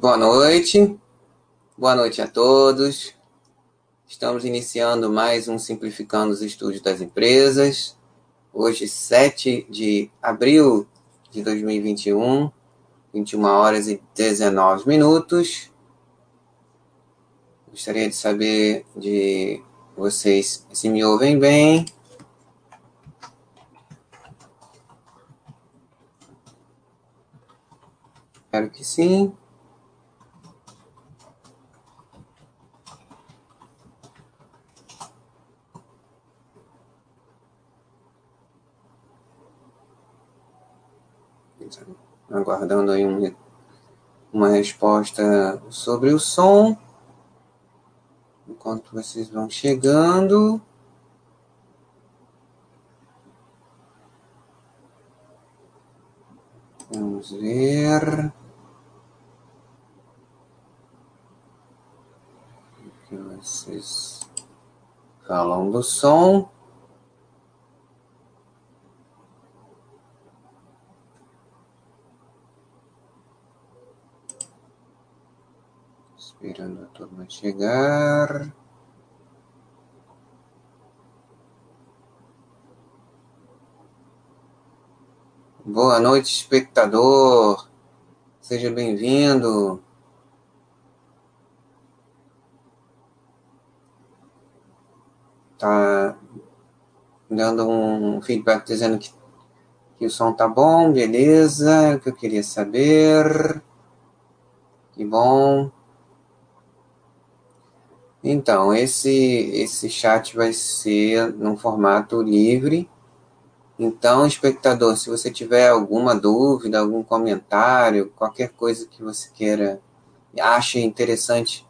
Boa noite, boa noite a todos. Estamos iniciando mais um Simplificando os Estudos das Empresas. Hoje, 7 de abril de 2021, 21 horas e 19 minutos. Gostaria de saber de vocês se me ouvem bem. Espero que sim. Aguardando aí um, uma resposta sobre o som. Enquanto vocês vão chegando. Vamos ver. O que vocês falam do som. Esperando a turma chegar. Boa noite, espectador. Seja bem-vindo. Tá dando um feedback dizendo que, que o som tá bom, beleza. É o que eu queria saber. Que bom. Então, esse, esse chat vai ser num formato livre. Então, espectador, se você tiver alguma dúvida, algum comentário, qualquer coisa que você queira, ache interessante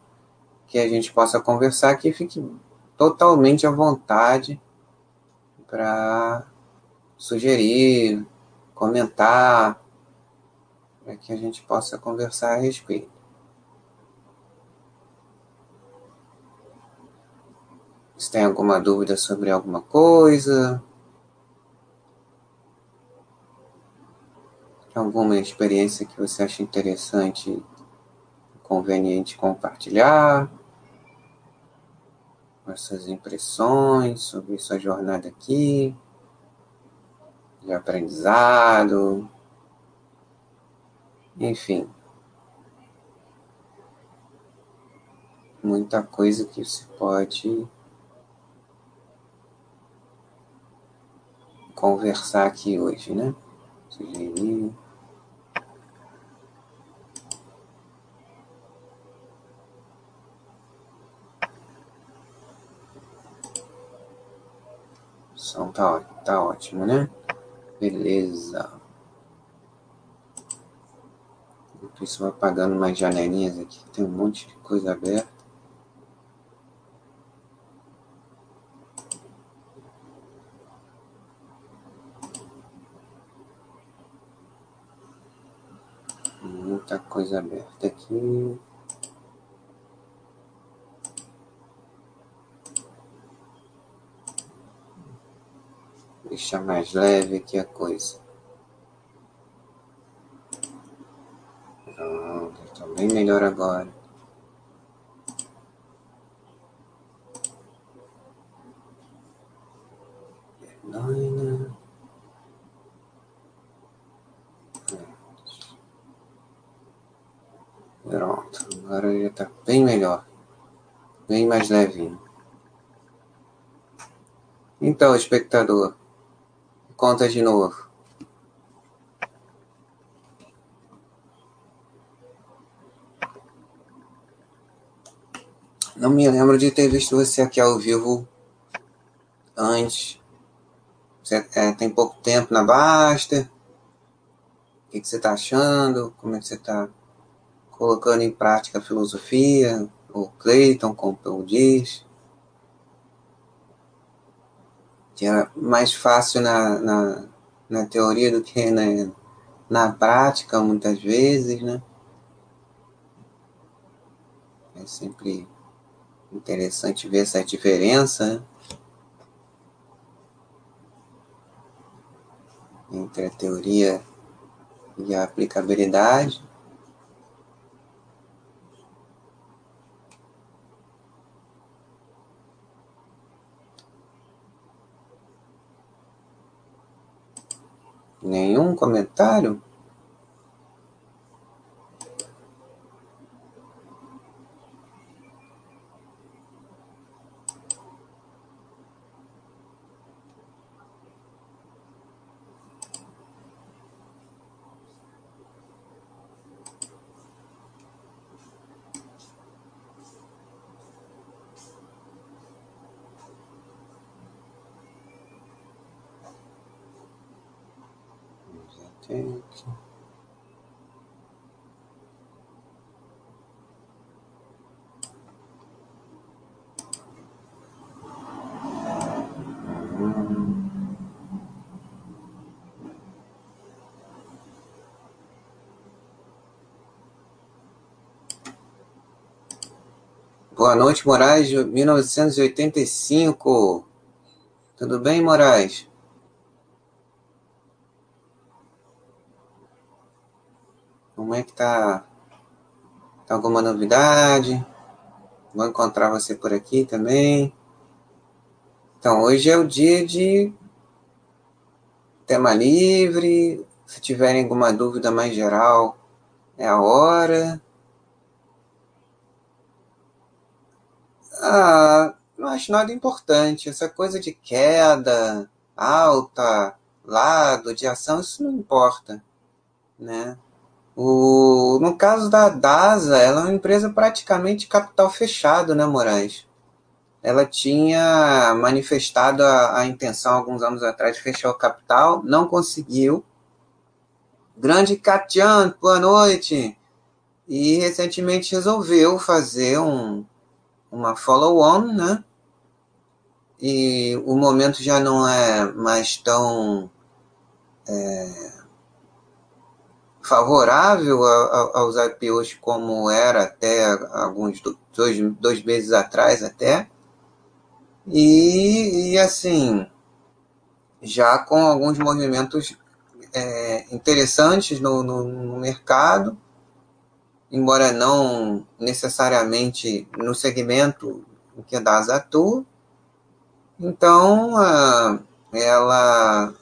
que a gente possa conversar aqui, fique totalmente à vontade para sugerir, comentar, para que a gente possa conversar a respeito. Se tem alguma dúvida sobre alguma coisa, alguma experiência que você acha interessante, conveniente compartilhar, essas impressões sobre sua jornada aqui, de aprendizado, enfim. Muita coisa que se pode conversar aqui hoje, né? Sugerir. O som tá, tá ótimo, né? Beleza. Enquanto isso, vou apagando umas janelinhas aqui, tem um monte de coisa aberta. Muita coisa aberta aqui. Deixar mais leve aqui a coisa. Pronto, está bem melhor agora. Perdão, Pronto, agora já está bem melhor, bem mais levinho. Então, espectador, conta de novo. Não me lembro de ter visto você aqui ao vivo antes. Você, é, tem pouco tempo na Basta. O que, que você está achando? Como é que você está colocando em prática a filosofia, o Clayton, como eu diz, que é mais fácil na, na, na teoria do que na, na prática, muitas vezes, né? É sempre interessante ver essa diferença né? entre a teoria e a aplicabilidade. Nenhum comentário? Boa noite, Moraes, 1985. Tudo bem, Moraes? Como é que tá? Tá alguma novidade? Vou encontrar você por aqui também. Então, hoje é o dia de tema livre. Se tiverem alguma dúvida mais geral, é a hora. Não acho nada importante. Essa coisa de queda, alta, lado, de ação, isso não importa, né? O, no caso da DASA, ela é uma empresa praticamente capital fechado, né, Moraes? Ela tinha manifestado a, a intenção alguns anos atrás de fechar o capital, não conseguiu. Grande Katian, boa noite! E recentemente resolveu fazer um, uma follow-on, né? E o momento já não é mais tão é, favorável a, a, aos IPOs como era até alguns dois, dois meses atrás até. E, e assim, já com alguns movimentos é, interessantes no, no, no mercado, embora não necessariamente no segmento em que a DASA atua. Então, ela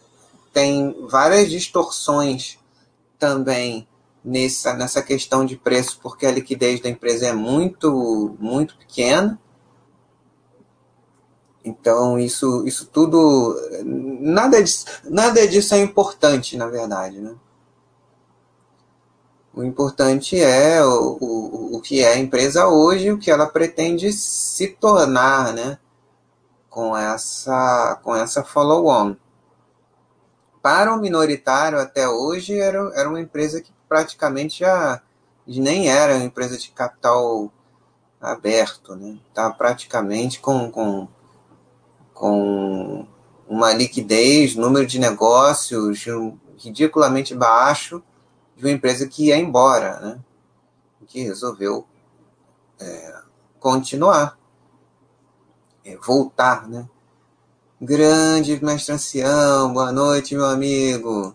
tem várias distorções também nessa, nessa questão de preço, porque a liquidez da empresa é muito, muito pequena. Então, isso, isso tudo. Nada disso, nada disso é importante, na verdade. Né? O importante é o, o, o que é a empresa hoje, o que ela pretende se tornar, né? Com essa, com essa follow-on. Para o minoritário, até hoje, era, era uma empresa que praticamente já nem era uma empresa de capital aberto, né? Tá praticamente com, com, com uma liquidez, número de negócios ridiculamente baixo de uma empresa que ia embora, né? que resolveu é, continuar, é, voltar, né? Grande mestre ancião, boa noite, meu amigo.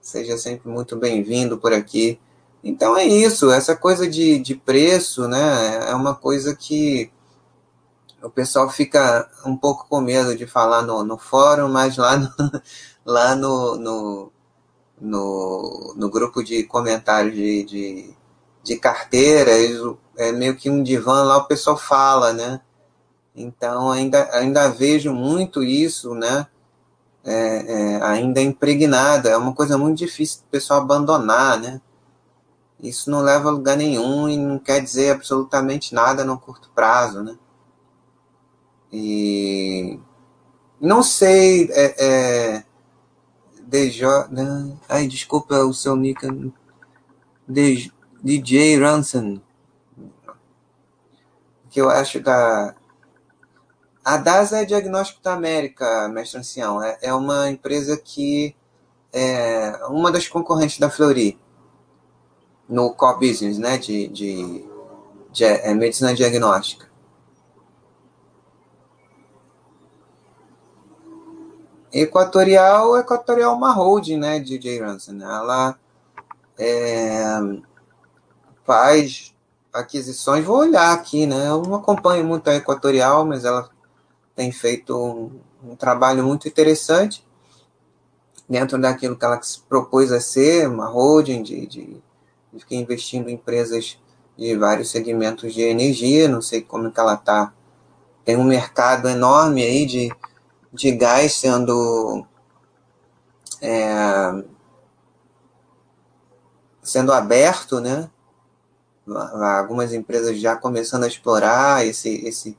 Seja sempre muito bem-vindo por aqui. Então é isso, essa coisa de, de preço, né? É uma coisa que o pessoal fica um pouco com medo de falar no, no fórum, mas lá no, lá no, no, no, no grupo de comentários de, de, de carteira, é meio que um divã lá, o pessoal fala, né? Então, ainda, ainda vejo muito isso, né? É, é, ainda impregnada. É uma coisa muito difícil do pessoal abandonar, né? Isso não leva a lugar nenhum e não quer dizer absolutamente nada no curto prazo, né? E não sei, é, é, DJ. Né? Ai, desculpa o seu nick. DJ Ransom. Que eu acho da. A DASA é Diagnóstico da América, mestre ancião. É, é uma empresa que é uma das concorrentes da Flori no core business, né, de, de, de é, medicina diagnóstica. Equatorial, Equatorial uma holding, né, de J. Ransom. Ela é, faz aquisições, vou olhar aqui, né, eu não acompanho muito a Equatorial, mas ela tem feito um, um trabalho muito interessante. dentro daquilo que ela se propôs a ser, uma holding de, de, de ficar investindo em empresas de vários segmentos de energia, não sei como que ela está. Tem um mercado enorme aí de, de gás sendo é, sendo aberto, né? Algumas empresas já começando a explorar esse, esse,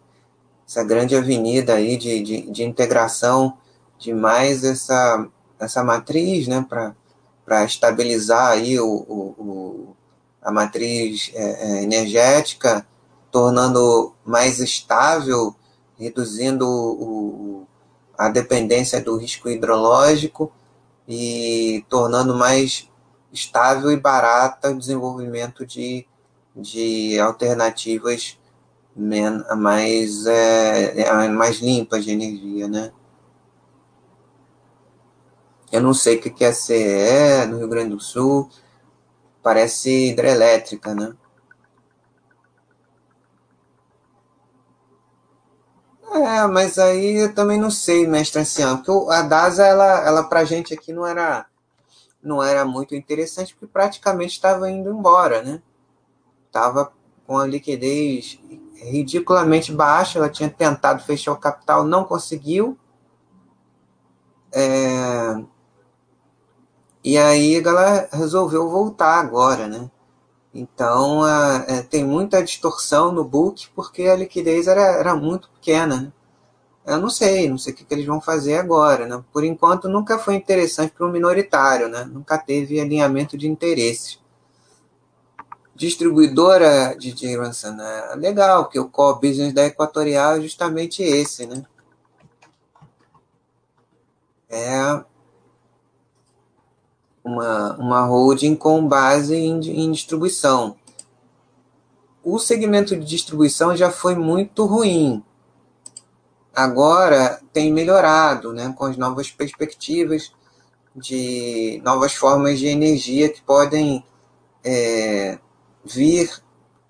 essa grande avenida aí de, de, de integração de mais essa, essa matriz, né? Para estabilizar aí o, o, o a matriz é, é, energética, tornando mais estável, reduzindo o, a dependência do risco hidrológico e tornando mais estável e barata o desenvolvimento de, de alternativas mais, é, é, mais limpas de energia, né? Eu não sei o que é CE no Rio Grande do Sul, parece hidrelétrica, né? É, mas aí eu também não sei, mestre ancião, porque a DASA, ela, ela pra gente aqui não era, não era muito interessante, porque praticamente estava indo embora, né? Tava com a liquidez ridiculamente baixa, ela tinha tentado fechar o capital, não conseguiu. É... E aí a galera resolveu voltar agora, né? Então, é, tem muita distorção no book porque a liquidez era, era muito pequena. Né? Eu não sei, não sei o que, que eles vão fazer agora. Né? Por enquanto, nunca foi interessante para o minoritário, né? nunca teve alinhamento de interesses. Distribuidora de Jameson, né? legal, porque o core business da Equatorial é justamente esse. Né? É uma, uma holding com base em, em distribuição. O segmento de distribuição já foi muito ruim. Agora tem melhorado, né, com as novas perspectivas de novas formas de energia que podem é, vir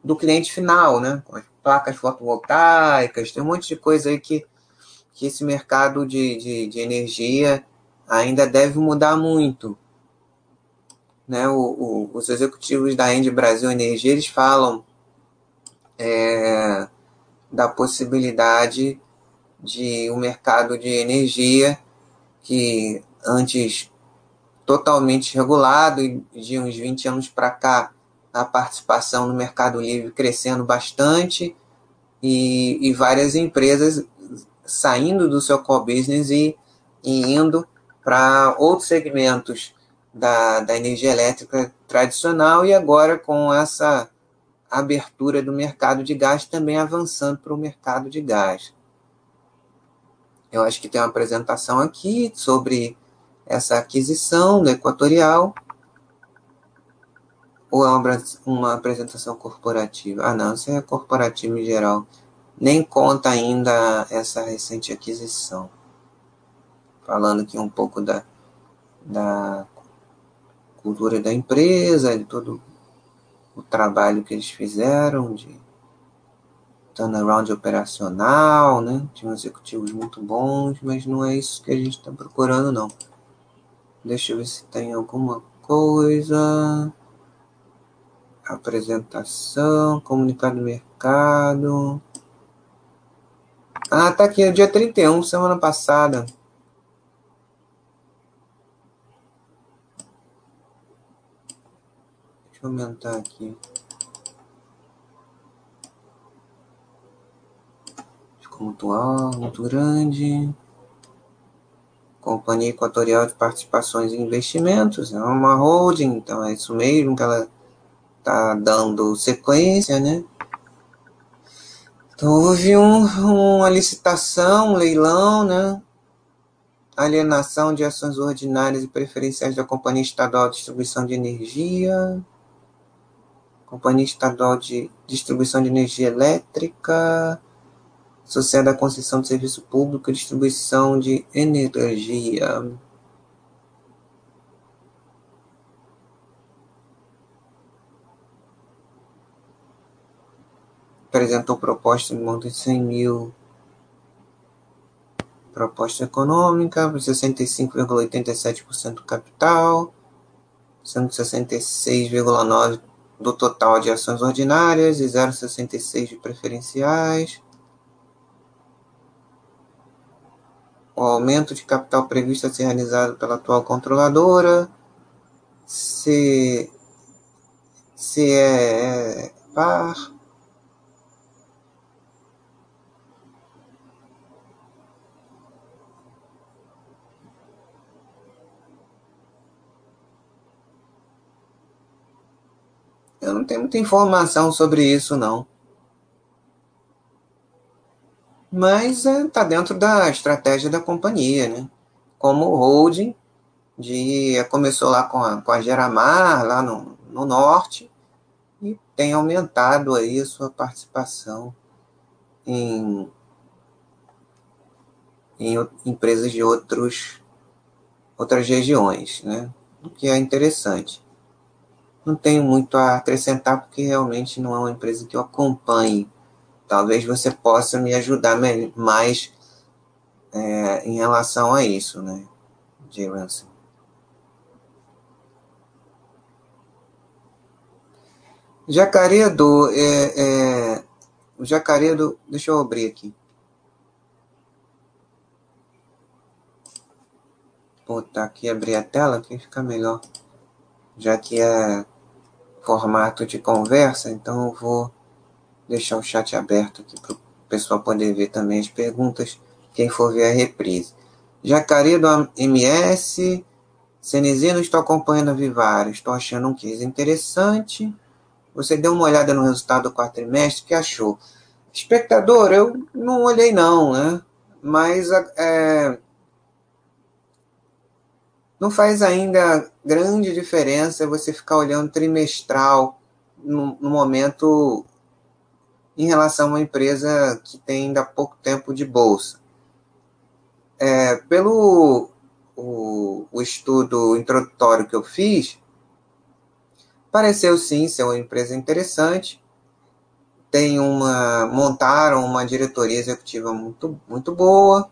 do cliente final, né? Com as placas fotovoltaicas, tem um monte de coisa aí que, que esse mercado de, de, de energia ainda deve mudar muito né, o, o, os executivos da End Brasil Energia eles falam é, da possibilidade de um mercado de energia que antes totalmente regulado de uns 20 anos para cá a participação no mercado livre crescendo bastante e, e várias empresas saindo do seu core business e, e indo para outros segmentos da, da energia elétrica tradicional e agora com essa abertura do mercado de gás também avançando para o mercado de gás. Eu acho que tem uma apresentação aqui sobre essa aquisição do Equatorial. Ou é uma, uma apresentação corporativa? Ah, não, isso é corporativo em geral. Nem conta ainda essa recente aquisição. Falando aqui um pouco da, da cultura da empresa, de todo o trabalho que eles fizeram de turnaround operacional, né? Tinham executivos muito bons, mas não é isso que a gente está procurando, não. Deixa eu ver se tem alguma coisa. Apresentação, comunicado do mercado. Ah, tá aqui, é dia 31, semana passada. Deixa eu aumentar aqui. Ficou muito alto, muito grande. Companhia Equatorial de Participações e Investimentos. É uma holding, então é isso mesmo que ela está dando sequência, né? Então, houve um, uma licitação, um leilão, né? Alienação de ações ordinárias e preferenciais da Companhia Estadual de Distribuição de Energia. Companhia Estadual de Distribuição de Energia Elétrica, Sociedade da Concessão de Serviço Público e Distribuição de Energia. Apresentou proposta de monta de 100 mil Proposta econômica, 65,87% do capital, sendo 66,9% do total de ações ordinárias e 0,66% de preferenciais. O aumento de capital previsto a ser realizado pela atual controladora, se, se é, é par, Eu não tenho muita informação sobre isso, não. Mas está é, tá dentro da estratégia da companhia, né? Como holding, de, começou lá com a, com a Geramar, lá no, no norte, e tem aumentado aí a sua participação em, em empresas de outros, outras regiões, né? O que é interessante não tenho muito a acrescentar porque realmente não é uma empresa que eu acompanhe. Talvez você possa me ajudar mais é, em relação a isso, né, Jameson? Jacaredo, é, é, o Jacaredo, deixa eu abrir aqui. Botar aqui, abrir a tela que fica melhor, já que é formato de conversa, então eu vou deixar o chat aberto aqui para o pessoal poder ver também as perguntas, quem for ver a reprise. Jacaré do MS, Cenezino, estou acompanhando a Vivara, estou achando um case interessante. Você deu uma olhada no resultado do quatrimestre, que achou? Espectador, eu não olhei não, né? Mas é, não faz ainda grande diferença você ficar olhando trimestral no, no momento em relação a uma empresa que tem ainda pouco tempo de bolsa. É, pelo o, o, estudo introdutório que eu fiz, pareceu sim ser uma empresa interessante. Tem uma montaram uma diretoria executiva muito muito boa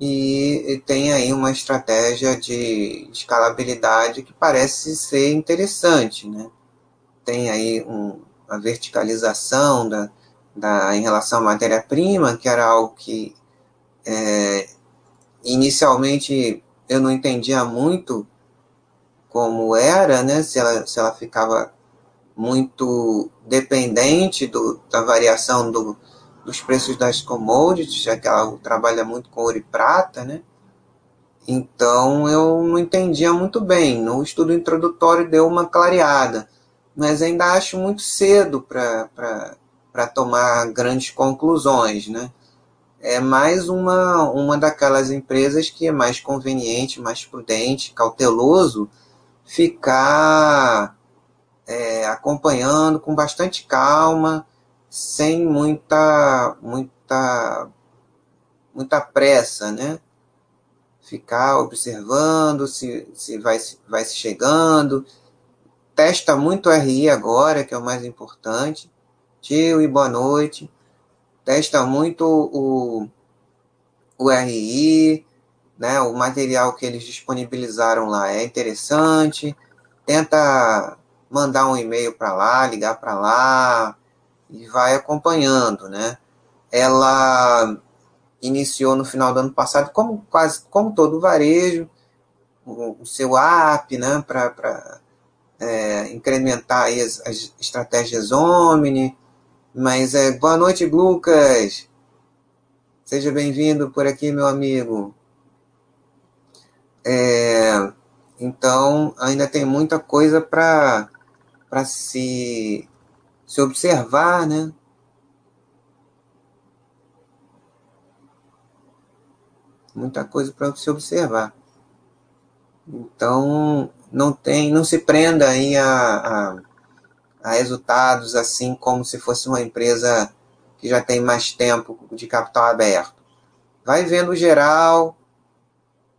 e tem aí uma estratégia de escalabilidade que parece ser interessante, né? Tem aí um, a verticalização da, da, em relação à matéria-prima, que era algo que é, inicialmente eu não entendia muito como era, né? Se ela, se ela ficava muito dependente do, da variação do, dos preços das commodities, já que ela trabalha muito com ouro e prata, né? Então eu não entendia muito bem. No estudo introdutório deu uma clareada, mas ainda acho muito cedo para tomar grandes conclusões, né? É mais uma, uma daquelas empresas que é mais conveniente, mais prudente, cauteloso ficar é, acompanhando com bastante calma sem muita muita muita pressa, né? Ficar observando se, se vai, vai se chegando. Testa muito o RI agora, que é o mais importante. Tio e boa noite. Testa muito o, o RI, né? O material que eles disponibilizaram lá é interessante. Tenta mandar um e-mail para lá, ligar para lá, e vai acompanhando, né? Ela iniciou no final do ano passado, como quase como todo o varejo, o, o seu app, né, para é, incrementar as, as, estratégias Omni. Mas é, boa noite, Lucas. Seja bem-vindo por aqui, meu amigo. É, então, ainda tem muita coisa para se se observar, né? Muita coisa para se observar. Então, não tem, não se prenda aí a, a, a resultados assim como se fosse uma empresa que já tem mais tempo de capital aberto. Vai vendo o geral,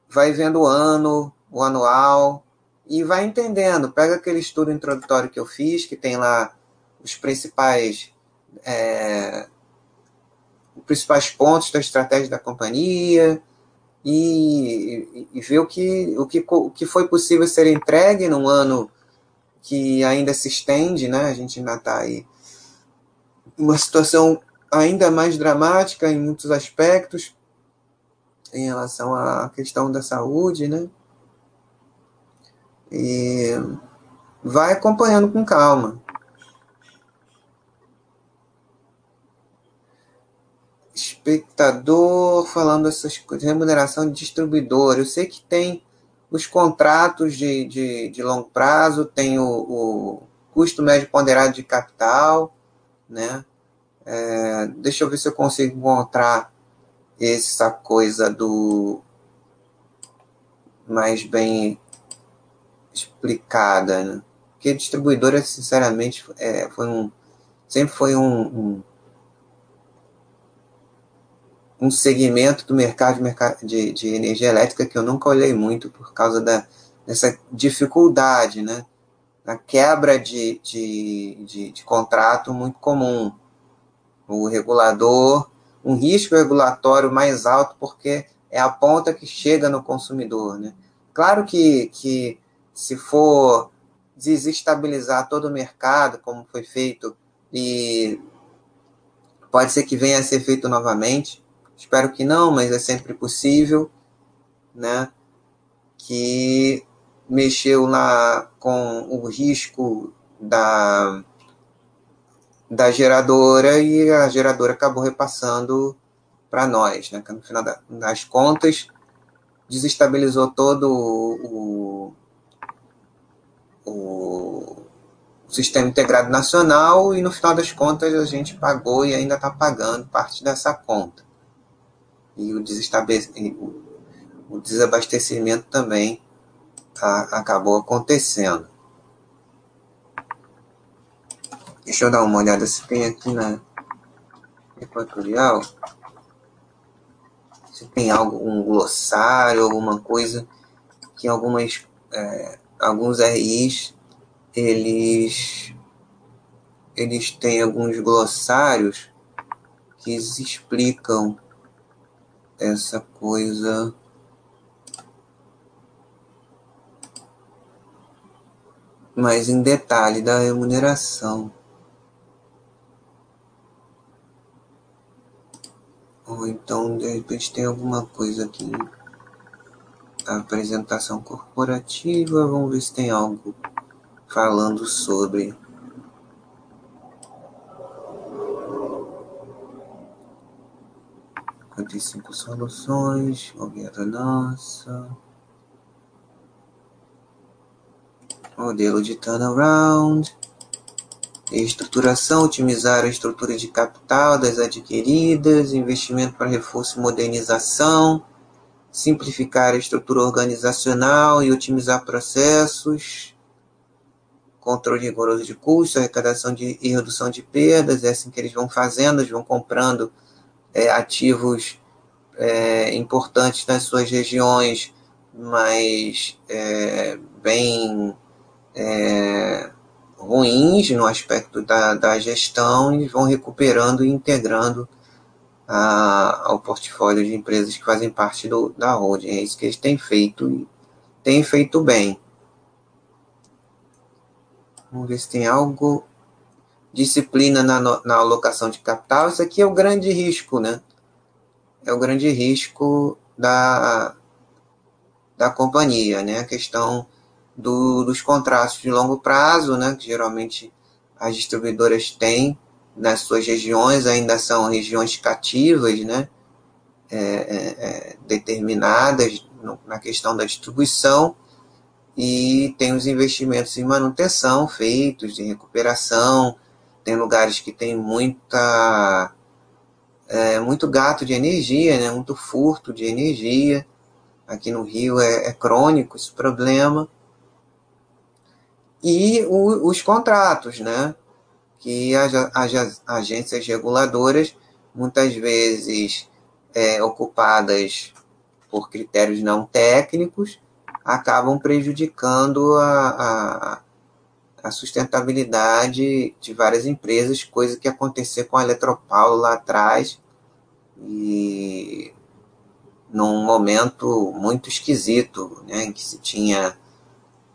vai vendo o ano, o anual, e vai entendendo. Pega aquele estudo introdutório que eu fiz, que tem lá os principais, é, os principais pontos da estratégia da companhia, e, e, ver o que, o, que, o que foi possível ser entregue num ano que ainda se estende, né? A gente ainda está aí uma situação ainda mais dramática em muitos aspectos em relação à questão da saúde, né? E vai acompanhando com calma. Espectador falando essas coisas, remuneração de distribuidor. Eu sei que tem os contratos de, de, de longo prazo, tem o, o custo médio ponderado de capital, né? É, deixa eu ver se eu consigo encontrar essa coisa do mais bem explicada, né? Porque distribuidora, sinceramente, é, foi um, sempre foi um, um, um segmento do mercado de, de, energia elétrica que eu nunca olhei muito por causa da, dessa dificuldade, né? Da quebra de, de, de, de contrato muito comum o regulador, um risco regulatório mais alto, porque é a ponta que chega no consumidor. Né? Claro que, que se for desestabilizar todo o mercado, como foi feito, e pode ser que venha a ser feito novamente, espero que não, mas é sempre possível, né? que mexeu lá com o risco da da geradora e a geradora acabou repassando para nós, né? Que no final das contas desestabilizou todo o, o, o, sistema integrado nacional e no final das contas a gente pagou e ainda está pagando parte dessa conta. E o, o desabastecimento também a, acabou acontecendo. Deixa eu dar uma olhada se tem aqui na Equatorial. Se tem algo, um glossário, alguma coisa que algumas, é, alguns RIs eles eles têm alguns glossários que explicam essa coisa mais em detalhe da remuneração. Ou então, de repente, tem alguma coisa aqui. Apresentação corporativa. Vamos ver se tem algo falando sobre. Cinquenta e cinco soluções, objeto nossa. Modelo de turnaround. Estruturação, otimizar a estrutura de capital das adquiridas, investimento para reforço e modernização, simplificar a estrutura organizacional e otimizar processos, controle rigoroso de custos, arrecadação de, e redução de perdas, é assim que eles vão fazendo, eles vão comprando é, ativos é, importantes nas suas regiões, mas é, bem é, ruins no aspecto da, da gestão e vão recuperando e integrando a, ao portfólio de empresas que fazem parte do, da holding. É isso que eles têm feito e têm feito bem. Vamos ver se tem algo. Disciplina na, na alocação de capital. Isso aqui é o grande risco, né? É o grande risco da, da companhia, né? A questão do, dos contratos de longo prazo, né, que geralmente as distribuidoras têm nas suas regiões, ainda são regiões cativas, né, é, é, é, determinadas no, na questão da distribuição, e tem os investimentos em manutenção feitos, de recuperação, tem lugares que tem muita é, muito gato de energia, né, muito furto de energia. Aqui no Rio é, é crônico esse problema e o, os contratos, né? que as, as, agências reguladoras, muitas vezes é, ocupadas por critérios não técnicos, acabam prejudicando a, a, a, sustentabilidade de várias empresas, coisa que aconteceu com a Eletropaulo lá atrás, e num momento muito esquisito, né, em que se tinha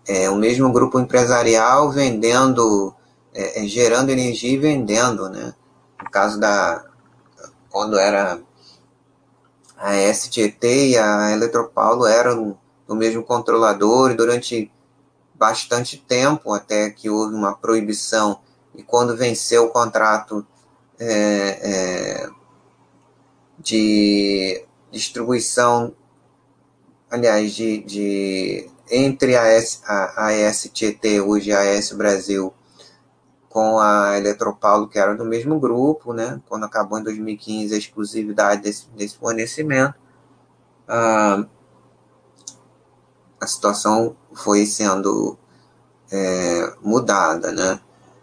é, o mesmo grupo empresarial vendendo, é, é gerando energia e vendendo, né? No caso da quando era a STT e a Eletropaulo eram o mesmo controlador e durante bastante tempo até que houve uma proibição e quando venceu o contrato é, é, de distribuição, aliás, de, de entre a, S, a, a AS Tietê, hoje a AS Brasil, com a Eletropaulo, que era do mesmo grupo, né? quando acabou em 2015 a exclusividade desse, desse fornecimento, a, a situação foi sendo é, mudada. Né?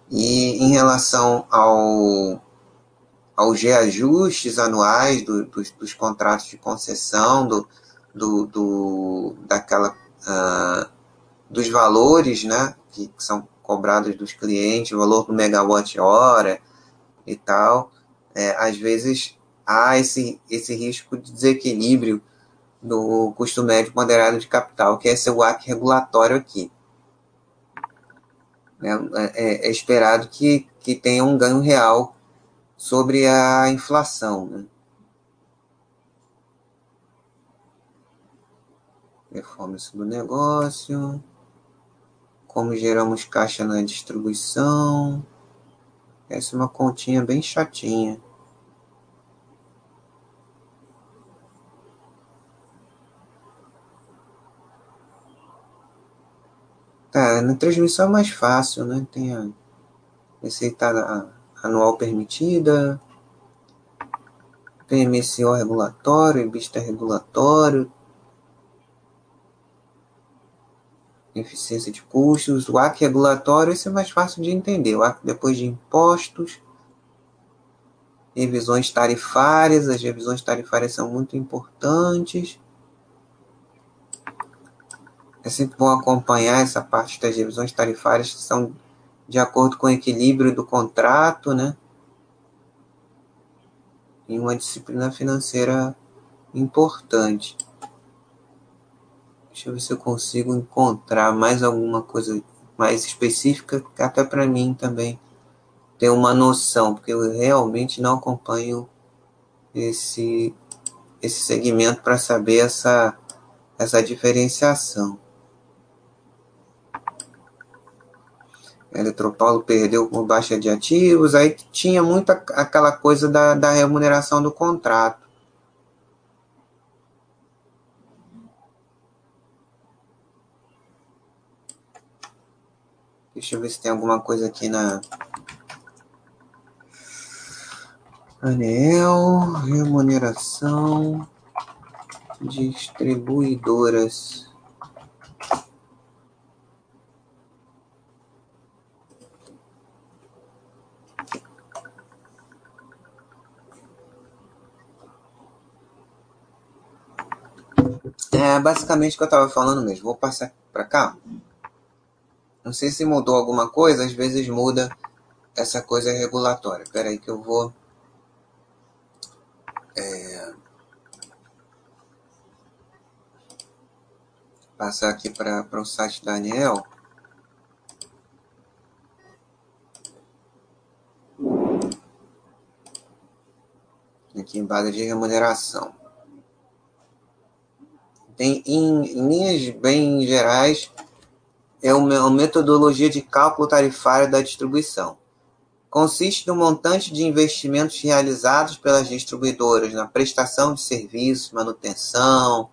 E em relação ao, aos reajustes anuais do, dos, dos contratos de concessão, do, do, do daquela uh, dos valores né, que, que, são cobrados dos clientes, o valor do megawatt-hora e tal, é, às vezes há esse, esse risco de desequilíbrio do custo médio moderado de capital, que é esse WACC regulatório aqui. É, é, é, esperado que, que tenha um ganho real sobre a inflação. Né? performance do negócio, como geramos caixa na distribuição. Essa é uma continha bem chatinha. Tá, na transmissão é mais fácil, né? Tem a receita anual permitida, PMSO regulatório, EBITDA regulatório, eficiência de custos, o AC regulatório, isso é mais fácil de entender. O AC depois de impostos, revisões tarifárias, as revisões tarifárias são muito importantes. É sempre bom acompanhar essa parte das revisões tarifárias que são de acordo com o equilíbrio do contrato, né? E uma disciplina financeira importante. Deixa eu ver se eu consigo encontrar mais alguma coisa mais específica, até para mim também ter uma noção, porque eu realmente não acompanho esse, esse segmento para saber essa, essa diferenciação. Eletropaulo perdeu com baixa de ativos, aí tinha muita aquela coisa da, da remuneração do contrato. Deixa eu ver se tem alguma coisa aqui na. Anel, remuneração, distribuidoras. É basicamente o que eu estava falando mesmo. Vou passar para cá. Não sei se mudou alguma coisa, às vezes muda essa coisa regulatória. Espera aí que eu vou... É, passar aqui para o site da Aniel. Aqui em base de remuneração. Tem, em, em linhas bem gerais, é uma metodologia de cálculo tarifário da distribuição. Consiste no montante de investimentos realizados pelas distribuidoras na prestação de serviços, manutenção,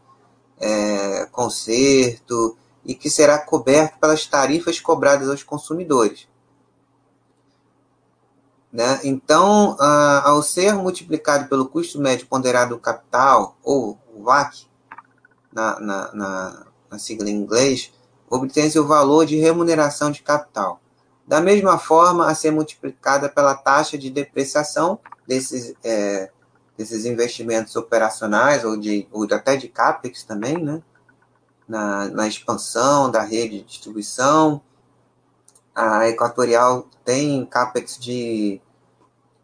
é, conserto, e que será coberto pelas tarifas cobradas aos consumidores. Né? Então, ao ser multiplicado pelo custo médio ponderado do capital, ou o VAC, na, na, na, na sigla em inglês, obtém-se o valor de remuneração de capital. Da mesma forma, a ser multiplicada pela taxa de depreciação desses, é, desses investimentos operacionais, ou, de, ou até de CAPEX também, né? na, na expansão da rede de distribuição. A Equatorial tem CAPEX de,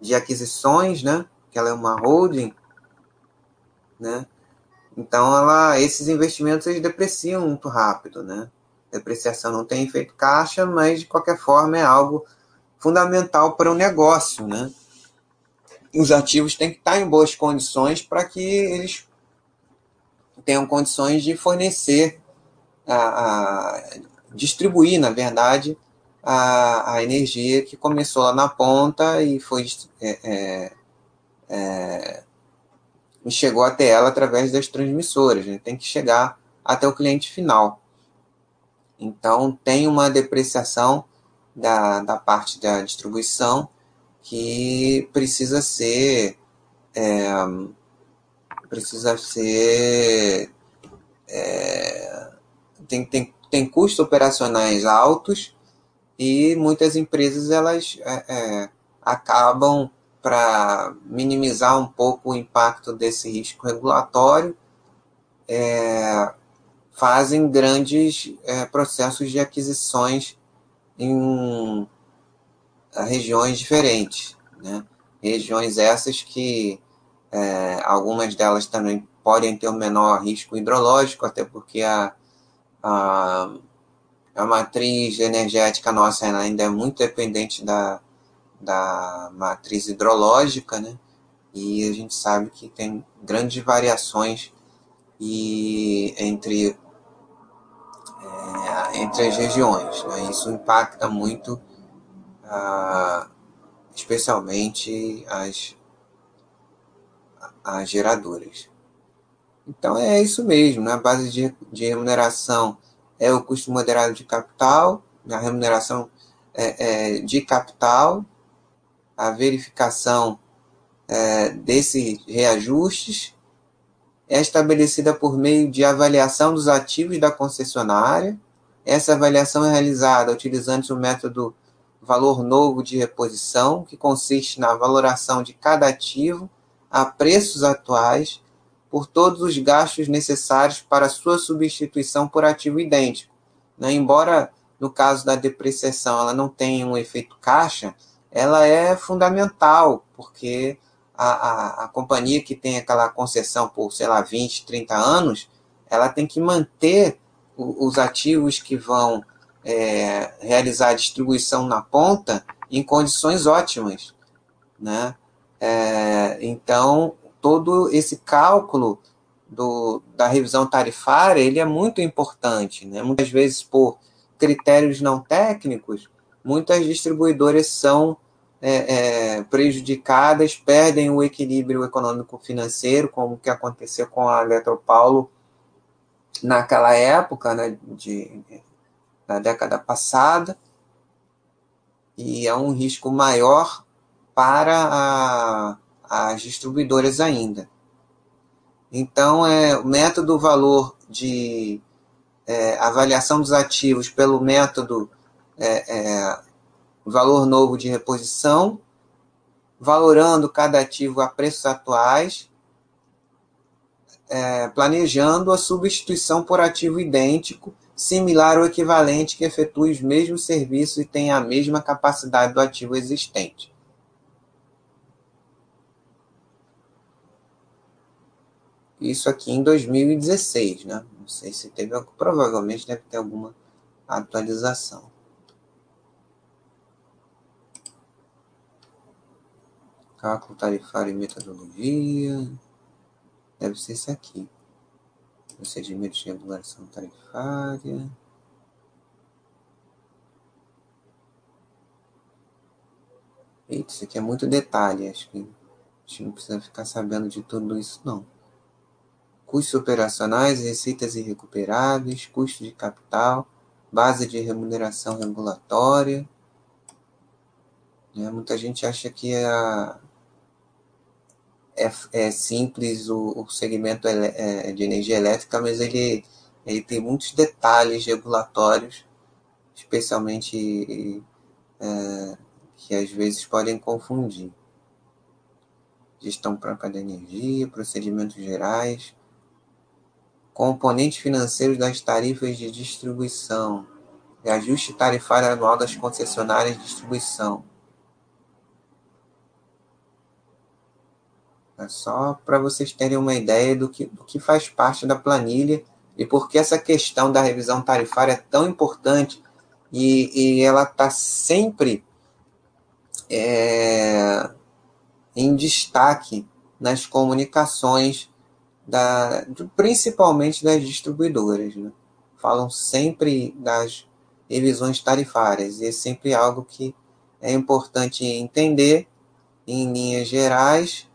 de aquisições, né? que ela é uma holding, né? Então, ela, esses investimentos eles depreciam muito rápido, né? Depreciação não tem efeito caixa, mas de qualquer forma é algo fundamental para o negócio, né? Os ativos têm que estar em boas condições para que eles tenham condições de fornecer, a, a distribuir, na verdade, a, a, energia que começou lá na ponta e foi é, é, é, chegou até ela através das transmissoras. Né? Tem que chegar até o cliente final. Então tem uma depreciação da, da parte da distribuição que precisa ser é, precisa ser é, tem, tem, tem custos operacionais altos e muitas empresas elas é, é acabam para minimizar um pouco o impacto desse risco regulatório é, fazem grandes é, processos de aquisições em regiões diferentes, né? regiões essas que é, algumas delas também podem ter um menor risco hidrológico, até porque a, a, a matriz energética nossa ainda é muito dependente da, da matriz hidrológica, né? E a gente sabe que tem grandes variações e entre é, entre as regiões. Né? Isso impacta muito, ah, especialmente as, as geradoras. Então é isso mesmo, né? a base de, de remuneração é o custo moderado de capital, a remuneração é, é de capital, a verificação é, desses reajustes é estabelecida por meio de avaliação dos ativos da concessionária. Essa avaliação é realizada utilizando o método valor novo de reposição, que consiste na valoração de cada ativo a preços atuais por todos os gastos necessários para sua substituição por ativo idêntico. Né? Embora no caso da depreciação ela não tenha um efeito caixa, ela é fundamental, porque a, a, a companhia que tem aquela concessão por, sei lá, 20, 30 anos, ela tem que manter o, os ativos que vão é, realizar a distribuição na ponta em condições ótimas. Né? É, então, todo esse cálculo do, da revisão tarifária ele é muito importante. Né? Muitas vezes, por critérios não técnicos, muitas distribuidoras são é, é, prejudicadas, perdem o equilíbrio econômico-financeiro, como que aconteceu com a Eletropaulo naquela época, né, de, na década passada, e é um risco maior para a, as distribuidoras ainda. Então, é, o método valor de é, avaliação dos ativos pelo método é, é valor novo de reposição, valorando cada ativo a preços atuais, é, planejando a substituição por ativo idêntico, similar ou equivalente que efetue os mesmos serviços e tenha a mesma capacidade do ativo existente. Isso aqui em 2016, né? Não sei se teve, provavelmente deve ter alguma atualização. Cálculo tarifário e metodologia. Deve ser esse aqui. Procedimento de regulação tarifária. Eita, isso aqui é muito detalhe. Acho que a gente não precisa ficar sabendo de tudo isso, não. Custos operacionais, receitas irrecuperáveis, custo de capital, base de remuneração regulatória. Né? Muita gente acha que a, é, é simples o, o segmento é, de energia elétrica, mas ele, ele tem muitos detalhes regulatórios, especialmente é, que às vezes podem confundir. Gestão própria da energia, procedimentos gerais, componentes financeiros das tarifas de distribuição, ajuste tarifário anual das concessionárias de distribuição É só para vocês terem uma ideia do que, do que faz parte da planilha e por que essa questão da revisão tarifária é tão importante e, e ela está sempre é, em destaque nas comunicações, da, principalmente das distribuidoras. Né? Falam sempre das revisões tarifárias, e é sempre algo que é importante entender em linhas gerais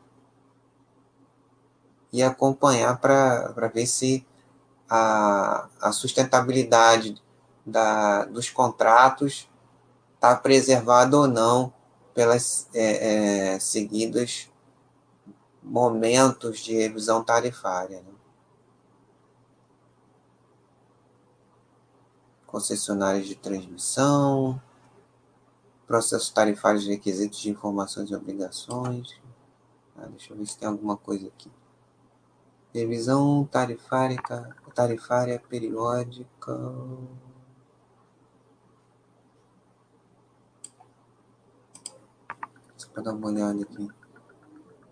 e acompanhar para ver se a, a sustentabilidade da, dos contratos está preservada ou não pelas é, é, seguidos momentos de revisão tarifária. Né? Concessionárias de transmissão, processos tarifários requisitos de informações e obrigações. Ah, deixa eu ver se tem alguma coisa aqui. Revisão tarifária, tarifária periódica. Só para dar uma olhada aqui.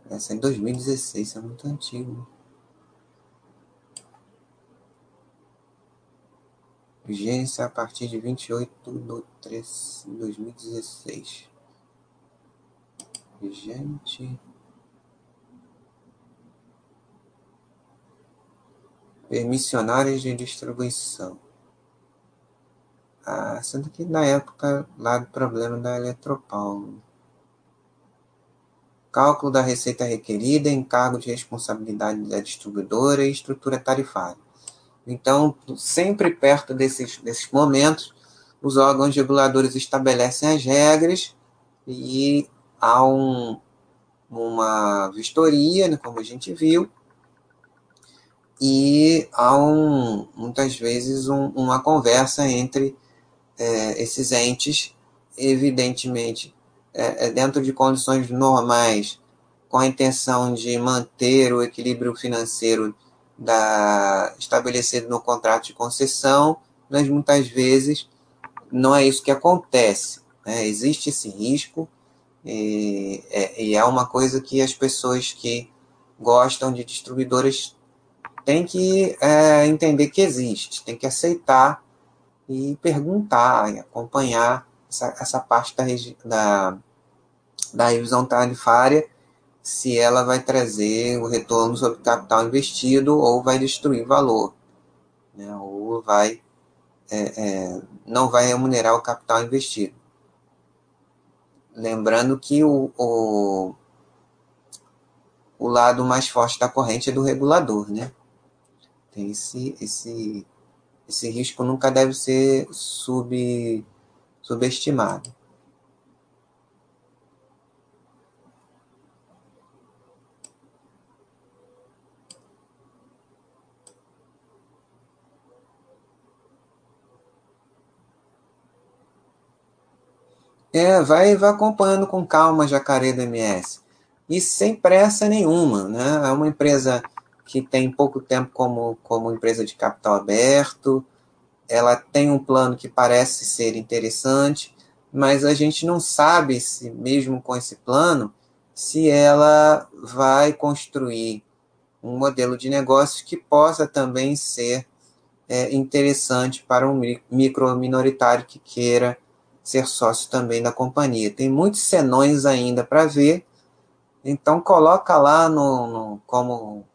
Essa é em 2016, isso é muito antigo. Vigência a partir de 28 de 3 de 2016. Vigente. Permissionários de distribuição. Ah, sendo que na época lá do problema da Eletropaulo. Cálculo da receita requerida, encargo de responsabilidade da distribuidora e estrutura tarifária. Então, sempre perto desses, desses momentos, os órgãos reguladores estabelecem as regras e há um, uma vistoria, né, como a gente viu, e há um, muitas vezes um, uma conversa entre é, esses entes, evidentemente, é, é, dentro de condições normais, com a intenção de manter o equilíbrio financeiro da, estabelecido no contrato de concessão, mas muitas vezes não é isso que acontece. Né? Existe esse risco, e é, e é uma coisa que as pessoas que gostam de distribuidoras tem que é, entender que existe, tem que aceitar e perguntar, e acompanhar essa, essa parte da, da, da revisão tarifária, se ela vai trazer o retorno sobre o capital investido ou vai destruir valor, né, ou vai é, é, não vai remunerar o capital investido. Lembrando que o, o, o lado mais forte da corrente é do regulador, né? Esse, esse, esse risco nunca deve ser sub, subestimado. É, vai, vai acompanhando com calma Jacaré do MS. E sem pressa nenhuma, né? É uma empresa que tem pouco tempo como, como empresa de capital aberto, ela tem um plano que parece ser interessante, mas a gente não sabe se, mesmo com esse plano, se ela vai construir um modelo de negócio que possa também ser é, interessante para um micro minoritário que queira ser sócio também da companhia. Tem muitos senões ainda para ver, então coloca lá no, no como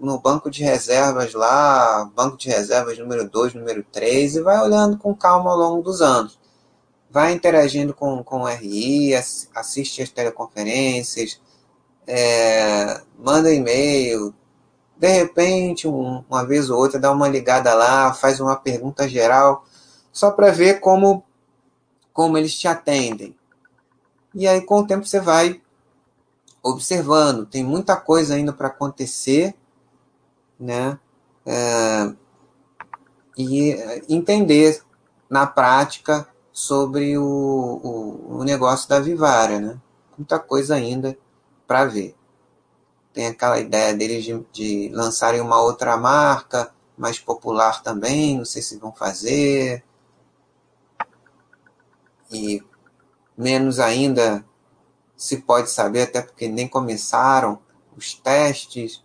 no banco de reservas lá, banco de reservas número 2, número 3, e vai olhando com calma ao longo dos anos. Vai interagindo com, com o RI, assiste as teleconferências, é, manda e-mail, de repente, um, uma vez ou outra, dá uma ligada lá, faz uma pergunta geral, só para ver como, como eles te atendem. E aí, com o tempo, você vai observando. Tem muita coisa ainda para acontecer né? É, e entender na prática sobre o, o, o negócio da Vivara, né? Muita coisa ainda para ver. Tem aquela ideia deles de, de lançarem uma outra marca mais popular também, não sei se vão fazer. E menos ainda se pode saber, até porque nem começaram os testes,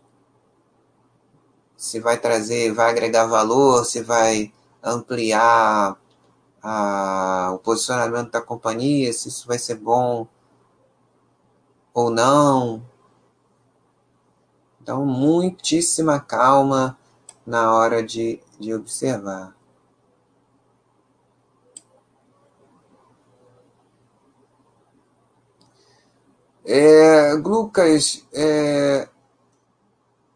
se vai trazer, vai agregar valor, se vai ampliar a, o posicionamento da companhia, se isso vai ser bom ou não. Então, muitíssima calma na hora de, de observar. É, Lucas, é,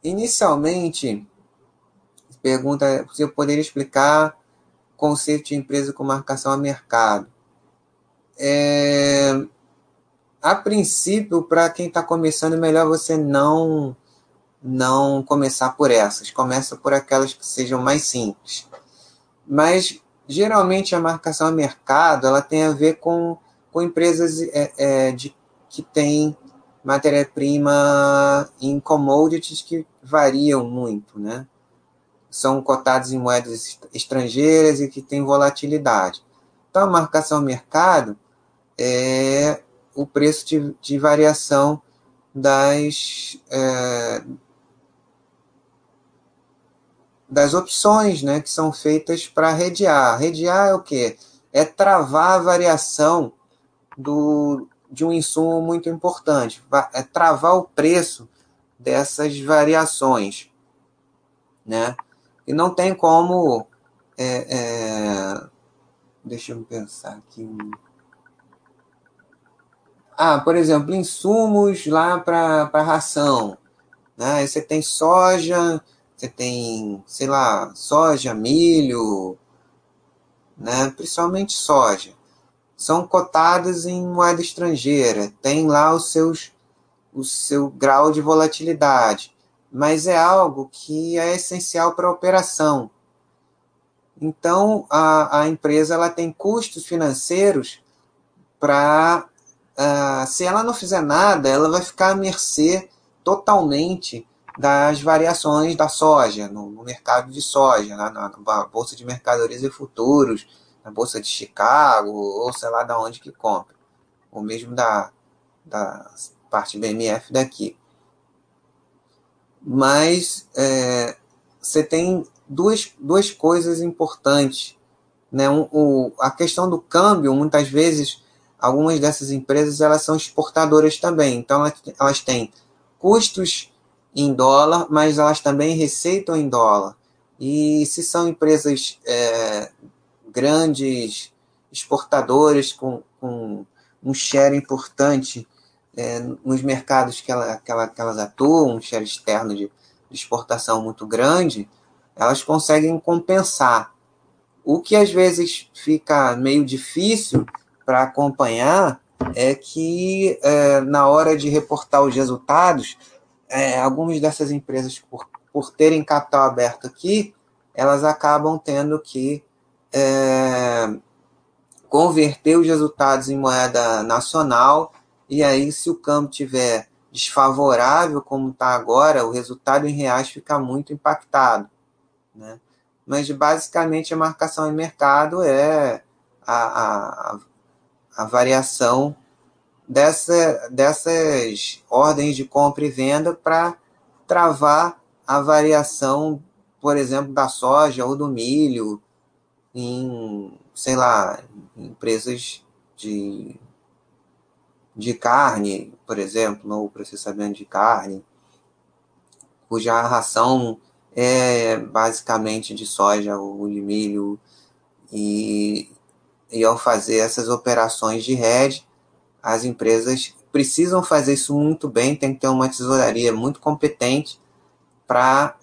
inicialmente, pergunta se eu poderia explicar o conceito de empresa com marcação a mercado. É, a princípio, para quem está começando, é melhor você não não começar por essas. Começa por aquelas que sejam mais simples. Mas geralmente a marcação a mercado ela tem a ver com, com empresas é, é, de, que têm matéria-prima em commodities que variam muito, né? São cotados em moedas estrangeiras e que têm volatilidade. Então, a marcação mercado é o preço de, de variação das, é, das opções né, que são feitas para redear. Redear é o quê? É travar a variação do, de um insumo muito importante, é travar o preço dessas variações. Né? E não tem como. É, é, deixa eu pensar aqui. Ah, por exemplo, insumos lá para ração. Né? Você tem soja, você tem, sei lá, soja, milho, né? principalmente soja. São cotadas em moeda estrangeira, tem lá os seus, o seu grau de volatilidade, mas é algo que é essencial para a operação. Então, a, a empresa ela tem custos financeiros para uh, se ela não fizer nada, ela vai ficar à mercê totalmente das variações da soja, no, no mercado de soja, na, na, na, Bolsa de Mercadorias e Futuros, na Bolsa de Chicago, ou sei lá de onde que compra, ou mesmo da, da parte BMF daqui. Mas é, você tem duas, duas coisas importantes. Né? Um, o, a questão do câmbio, muitas vezes, algumas dessas empresas elas são exportadoras também, então elas têm custos em dólar, mas elas também receitam em dólar. E se são empresas é, grandes, exportadoras com, com, um share importante é, nos mercados que, ela, que, ela, que, elas atuam, um share externo de, de exportação muito grande, elas conseguem compensar. O que às vezes fica meio difícil para acompanhar é que é, na hora de reportar os resultados, é, algumas dessas empresas, por, por terem capital aberto aqui, elas acabam tendo que é, converter os resultados em moeda nacional, e aí, se o câmbio tiver desfavorável, como está agora, o resultado em reais fica muito impactado. Né? Mas, basicamente, a marcação em mercado é a, a, a variação dessa, dessas ordens de compra e venda para travar a variação, por exemplo, da soja ou do milho em, sei lá, empresas de, de carne, por exemplo, ou processamento de carne, cuja ração é basicamente de soja ou de milho, e, e ao fazer essas operações de hedge, as empresas precisam fazer isso muito bem, tem que ter uma tesouraria muito competente para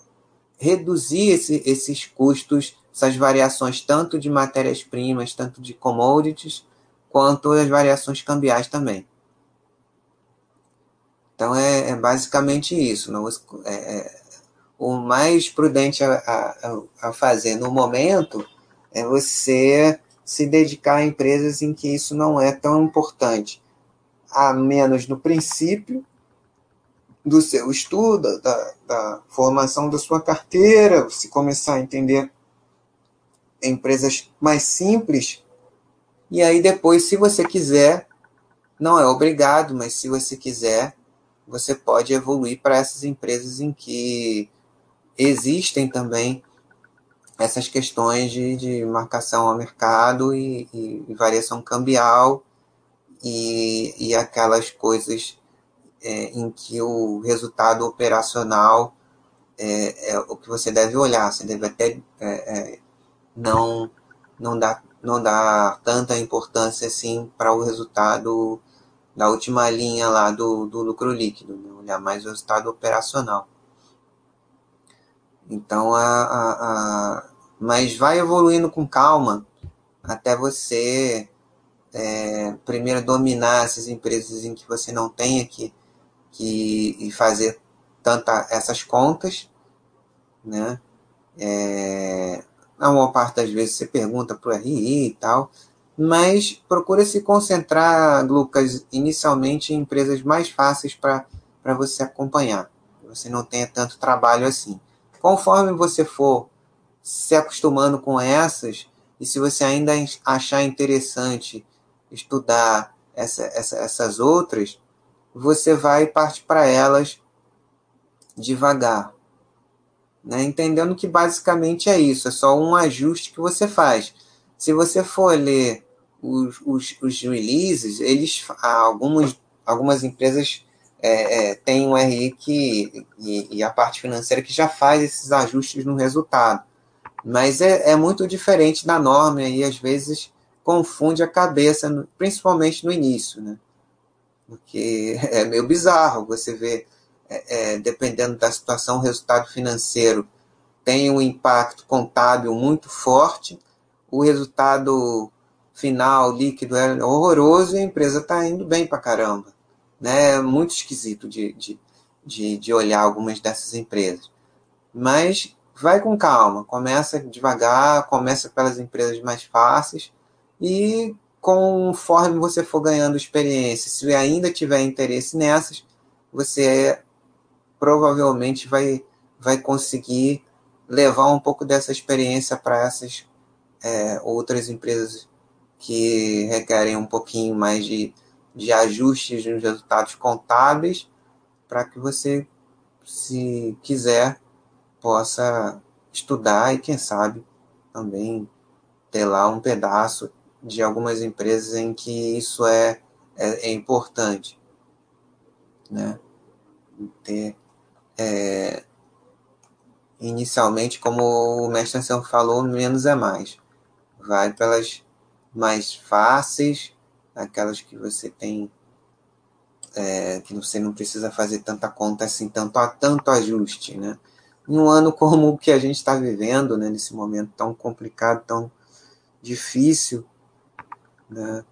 reduzir esse, esses custos, essas variações tanto de matérias-primas, tanto de commodities, quanto as variações cambiais também. Então é, é basicamente isso. Não, é, é, o mais prudente a, a, a fazer no momento é você se dedicar a empresas em que isso não é tão importante a menos no princípio do seu estudo, da, da formação da sua carteira, você começar a entender empresas mais simples, e aí depois, se você quiser, não é obrigado, mas se você quiser, você pode evoluir para essas empresas em que existem também essas questões de, de marcação ao mercado e, e, e variação cambial e, e aquelas coisas é, em que o resultado operacional é, é, o que você deve olhar. Você deve até é, é não, não, dar, não dar tanta importância assim para o resultado da última linha lá do, do lucro líquido, né? olhar mais o resultado operacional. Então, a, a, a, mas vai evoluindo com calma até você é, primeiro dominar essas empresas em que você não tenha que, que fazer tanta essas contas, né? É, na maior parte das vezes você pergunta para o RI e tal, mas procura se concentrar, Lucas, inicialmente em empresas mais fáceis para você acompanhar. Você não tenha tanto trabalho assim. Conforme você for se acostumando com essas, e se você ainda achar interessante estudar essa, essa, essas outras, você vai partir para elas devagar. Né? Entendendo que basicamente é isso, é só um ajuste que você faz. Se você for ler os, os, os releases, eles, algumas, algumas empresas é, é, têm um RI que, e, e, a parte financeira que já faz esses ajustes no resultado. Mas é, é muito diferente da norma e às vezes confunde a cabeça, principalmente no início, né? Porque é meio bizarro você ver, é, é, dependendo da situação, o resultado financeiro tem um impacto contábil muito forte, o resultado final líquido é horroroso e a empresa está indo bem para caramba. Né? É muito esquisito de, de, de, de olhar algumas dessas empresas. Mas vai com calma, começa devagar, começa pelas empresas mais fáceis e conforme você for ganhando experiência, se ainda tiver interesse nessas, você provavelmente vai, vai conseguir levar um pouco dessa experiência para essas é, outras empresas que requerem um pouquinho mais de, de ajustes nos resultados contábeis para que você, se quiser, possa estudar e, quem sabe, também ter lá um pedaço de algumas empresas em que isso é, é, é importante. Né? Ter, é, inicialmente, como o mestre Anselmo falou, menos é mais. Vai pelas mais fáceis, aquelas que você tem é, que você não precisa fazer tanta conta assim, tanto, tanto ajuste, né? Em um ano como o que a gente está vivendo, né, nesse momento tão complicado, tão difícil, né,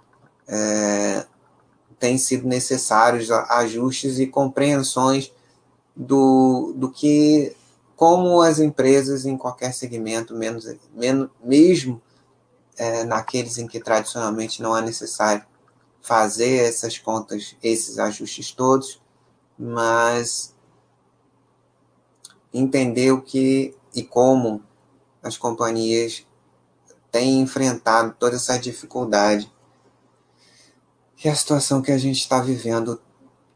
é, tem sido necessários ajustes e compreensões do, do que, como as empresas em qualquer segmento, menos, menos mesmo é, naqueles em que tradicionalmente não é necessário fazer essas contas, esses ajustes todos, mas entender o que e como as companhias têm enfrentado toda essa dificuldade que a situação que a gente está vivendo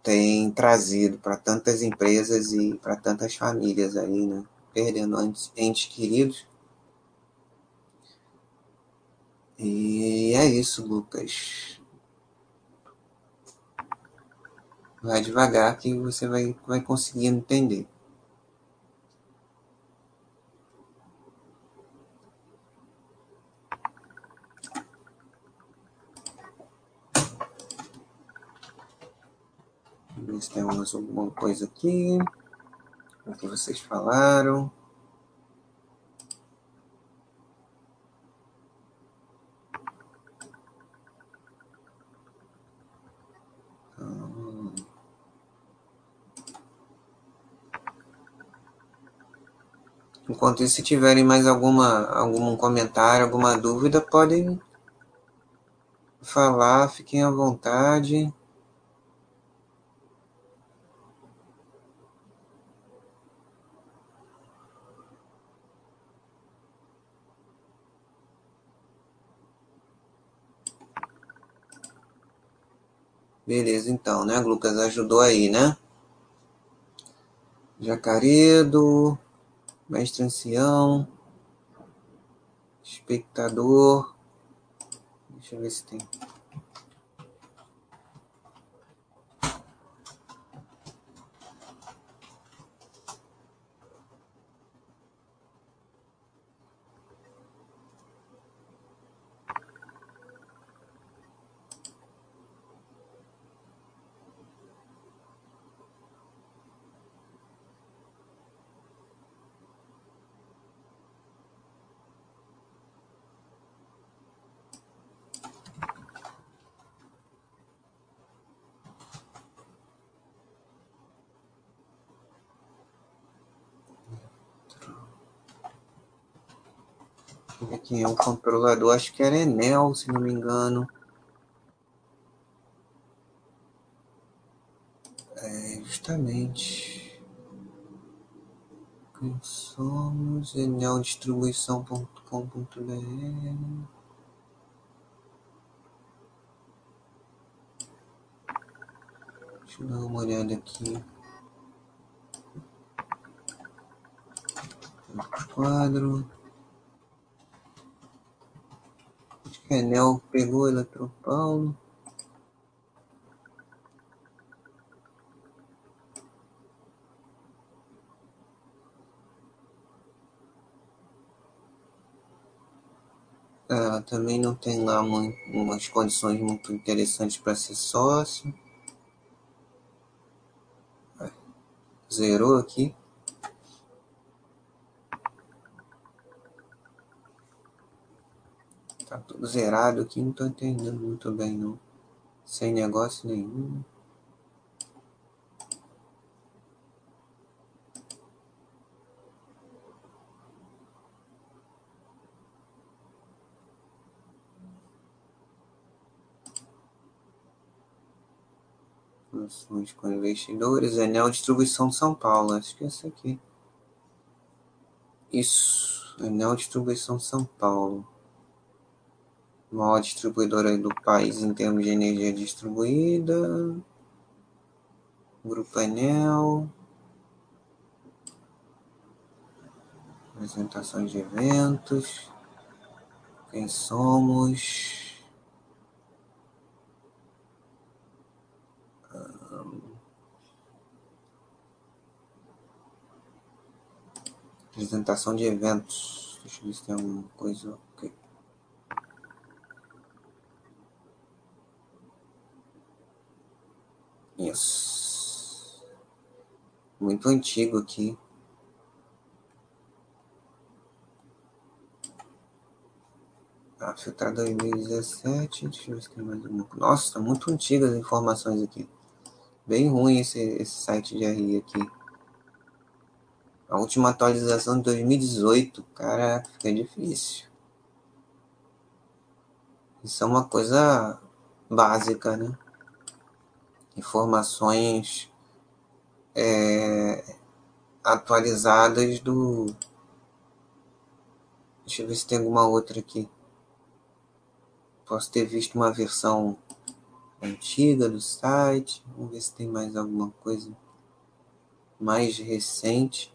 tem trazido para tantas empresas e para tantas famílias aí, né? Perdendo entes queridos. E é isso, Lucas. Vai devagar que você vai, vai conseguindo entender. ver se tem mais alguma coisa aqui. O que vocês falaram. Enquanto isso, se tiverem mais alguma, algum comentário, alguma dúvida, podem falar, fiquem à vontade. Beleza, então, né? Lucas ajudou aí, né? Jacaredo, Mestre Ancião, Espectador. Deixa eu ver se tem. Quem é o controlador, acho que era Enel, se não me engano. É, justamente. Quem somos? eneldistribuição.com.br Deixa eu dar uma olhada aqui. Quadro. Enel pegou Eletropaulo. Ela também não tem lá uma, umas condições muito interessantes para ser sócio. Zerou aqui. Tá tudo zerado aqui, não tô entendendo muito bem não. Sem negócio nenhum. Ações com investidores, Enel Distribuição São Paulo, acho que é essa aqui. Isso, Enel Distribuição São Paulo maior distribuidora do país em termos de energia distribuída. Grupo Enel. Apresentações de eventos. Quem somos. apresentação de eventos. Deixa eu ver se tem alguma coisa. Isso. Muito antigo aqui. Ah, filtrar 2017. Deixa eu ver mais alguma. Nossa, tá muito antigas as informações aqui. Bem ruim esse, esse site de RI aqui. A última atualização de 2018. Caraca, fica difícil. Isso é uma coisa básica, né? Informações é, atualizadas do. Deixa eu ver se tem alguma outra aqui. Posso ter visto uma versão antiga do site. Vamos ver se tem mais alguma coisa mais recente.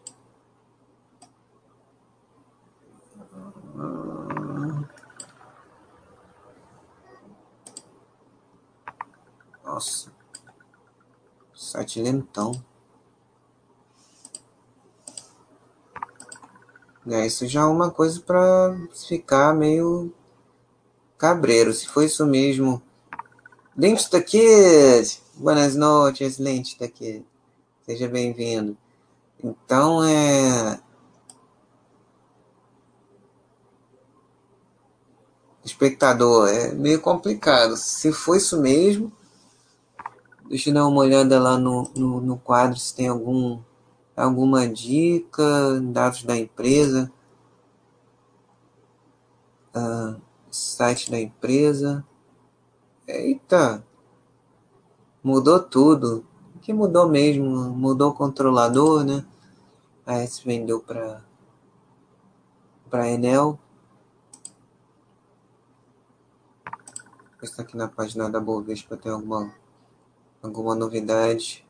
Nossa. Site lentão. É, isso já é uma coisa para ficar meio cabreiro. Se foi isso mesmo. Lente da Kid! Buenas noites, Lente da. Seja bem-vindo. Então, é... Espectador, é meio complicado. Se foi isso mesmo, Deixa eu dar uma olhada lá no, no, no quadro se tem algum, alguma dica, dados da empresa, uh, site da empresa. Eita! Mudou tudo. Que mudou mesmo? Mudou o controlador, né? A S vendeu para para Enel. Está aqui na página da Bovespa tem alguma Alguma novidade?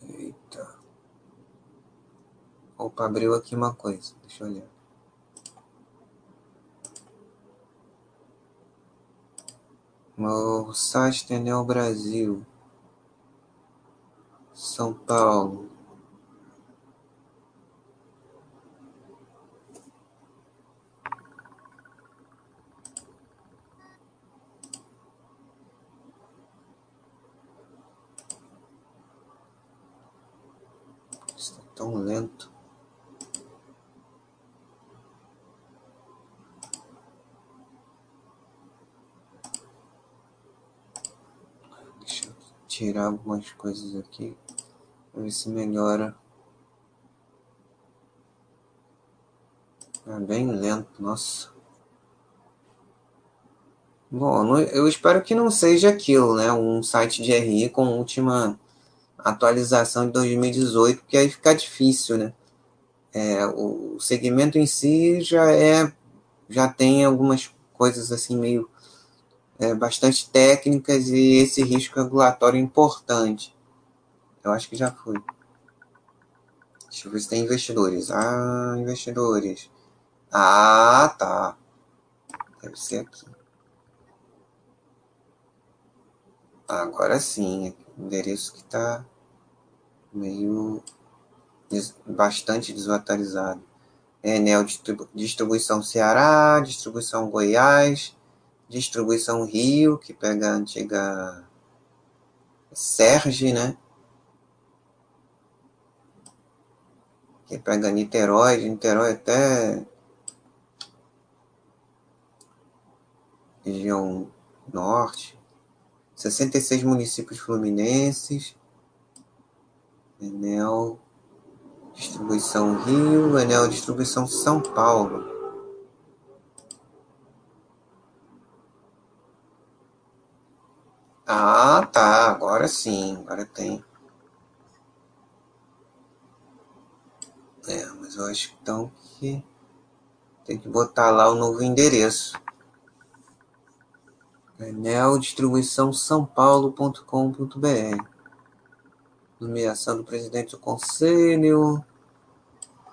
Eita. Opa, abriu aqui uma coisa. Deixa eu olhar. O site Brasil. São Paulo. Tão lento. Deixa eu tirar algumas coisas aqui. Ver se melhora. É bem lento, nossa. Bom, eu espero que não seja aquilo, né? Um site de RI com última atualização de 2018, porque aí fica difícil, né? É, o segmento em si já é já tem algumas coisas assim meio é, bastante técnicas e esse risco regulatório importante. Eu acho que já foi. Deixa eu ver se tem investidores. Ah, investidores. Ah, tá. Deve ser aqui. Agora sim. O endereço que está meio bastante desatualizado. Enel Distribuição Ceará, Distribuição Goiás, Distribuição Rio, que pega a antiga Serge, né? Que pega Niterói, Niterói até região norte. 66 municípios fluminenses. Enel Distribuição Rio, Enel Distribuição São Paulo. Ah, tá, agora sim, agora tem. É, mas eu acho então que tem que botar lá o novo endereço. Enel Distribuição São Paulo.com.br nomeação do presidente do conselho,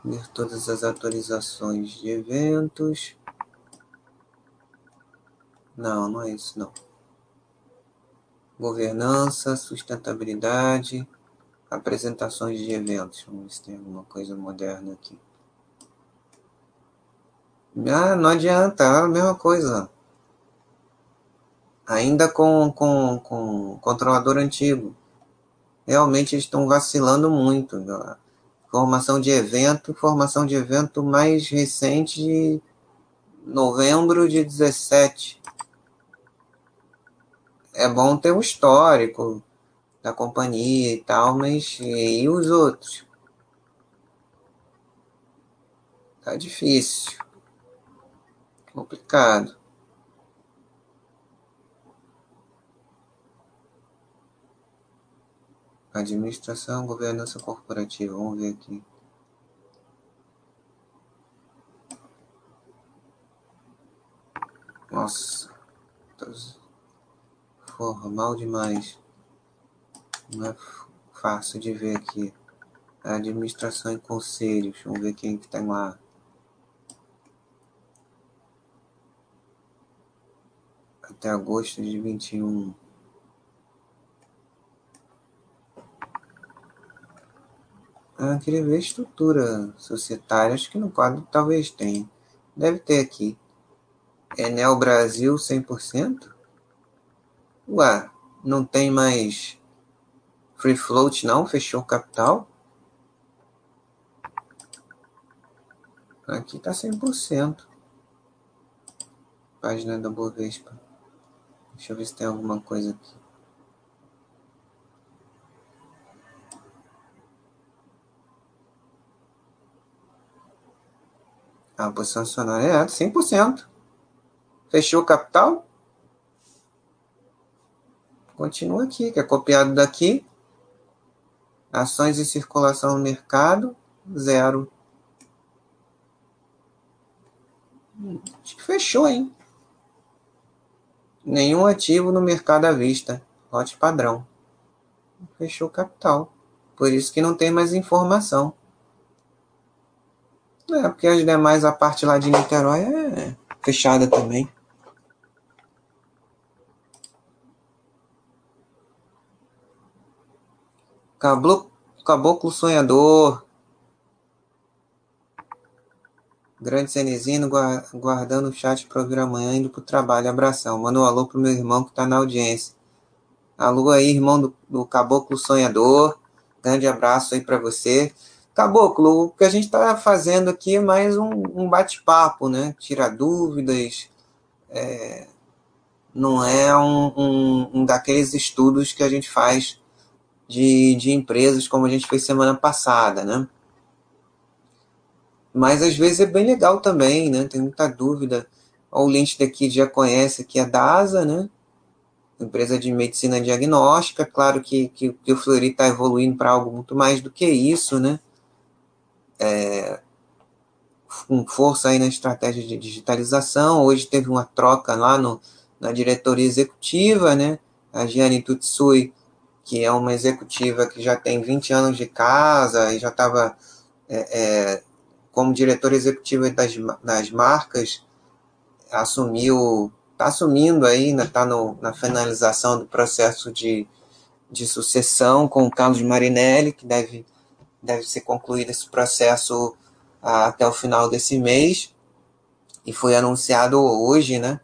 ver todas as atualizações de eventos. Não, não é isso não. Governança, sustentabilidade, apresentações de eventos. Vamos ver se tem alguma coisa moderna aqui. Ah, não adianta, é a mesma coisa. Ainda com, com, com controlador antigo realmente estão vacilando muito. Né? Formação de evento, formação de evento mais recente de novembro de 17. É bom ter um histórico da companhia e tal, mas e os outros? Tá difícil. Complicado. Administração, governança corporativa. Vamos ver aqui. Nossa, formal demais. Não é fácil de ver aqui. Administração e conselhos. Vamos ver quem que tem lá. Até agosto de 21. Ah, queria ver estrutura societária. Acho que no quadro talvez tenha. Deve ter aqui. Enel Brasil 100%? Ué, não tem mais free float não? Fechou o capital? Aqui tá 100%. Página da Bovespa. Deixa eu ver se tem alguma coisa aqui. A posição acionária é 100%. Fechou o capital? Continua aqui, que é copiado daqui. Ações em circulação no mercado, zero. Acho que fechou, hein? Nenhum ativo no mercado à vista. Lote padrão. Fechou o capital. Por isso que não tem mais informação. É, porque as demais, a parte lá de Niterói é fechada também. Caboclo, Caboclo Sonhador. Grande Cenezino, guardando o chat para ouvir amanhã, indo pro trabalho. Abração. Manda um alô pro meu irmão que tá na audiência. Alô aí, irmão do, do Caboclo Sonhador. Grande abraço aí para você. Caboclo, o que a gente está fazendo aqui é mais um, um bate-papo, né? Tirar dúvidas. É, não é um, um, um, daqueles estudos que a gente faz de, de empresas como a gente fez semana passada, né? Mas às vezes é bem legal também, né? Tem muita dúvida. O Lynch daqui já conhece aqui a DASA, né? Empresa de medicina diagnóstica. Claro que, que, que o Fleury está evoluindo para algo muito mais do que isso, né? É, com força aí na estratégia de digitalização. Hoje teve uma troca lá no, na diretoria executiva, né? A Gianni Tutsui, que é uma executiva que já tem 20 anos de casa e já estava é, é, como diretora executiva das, das marcas, assumiu, está assumindo aí, está né, na finalização do processo de, de sucessão com o Carlos Marinelli, que deve deve ser concluído esse processo ah, até o final desse mês. E foi anunciado hoje né,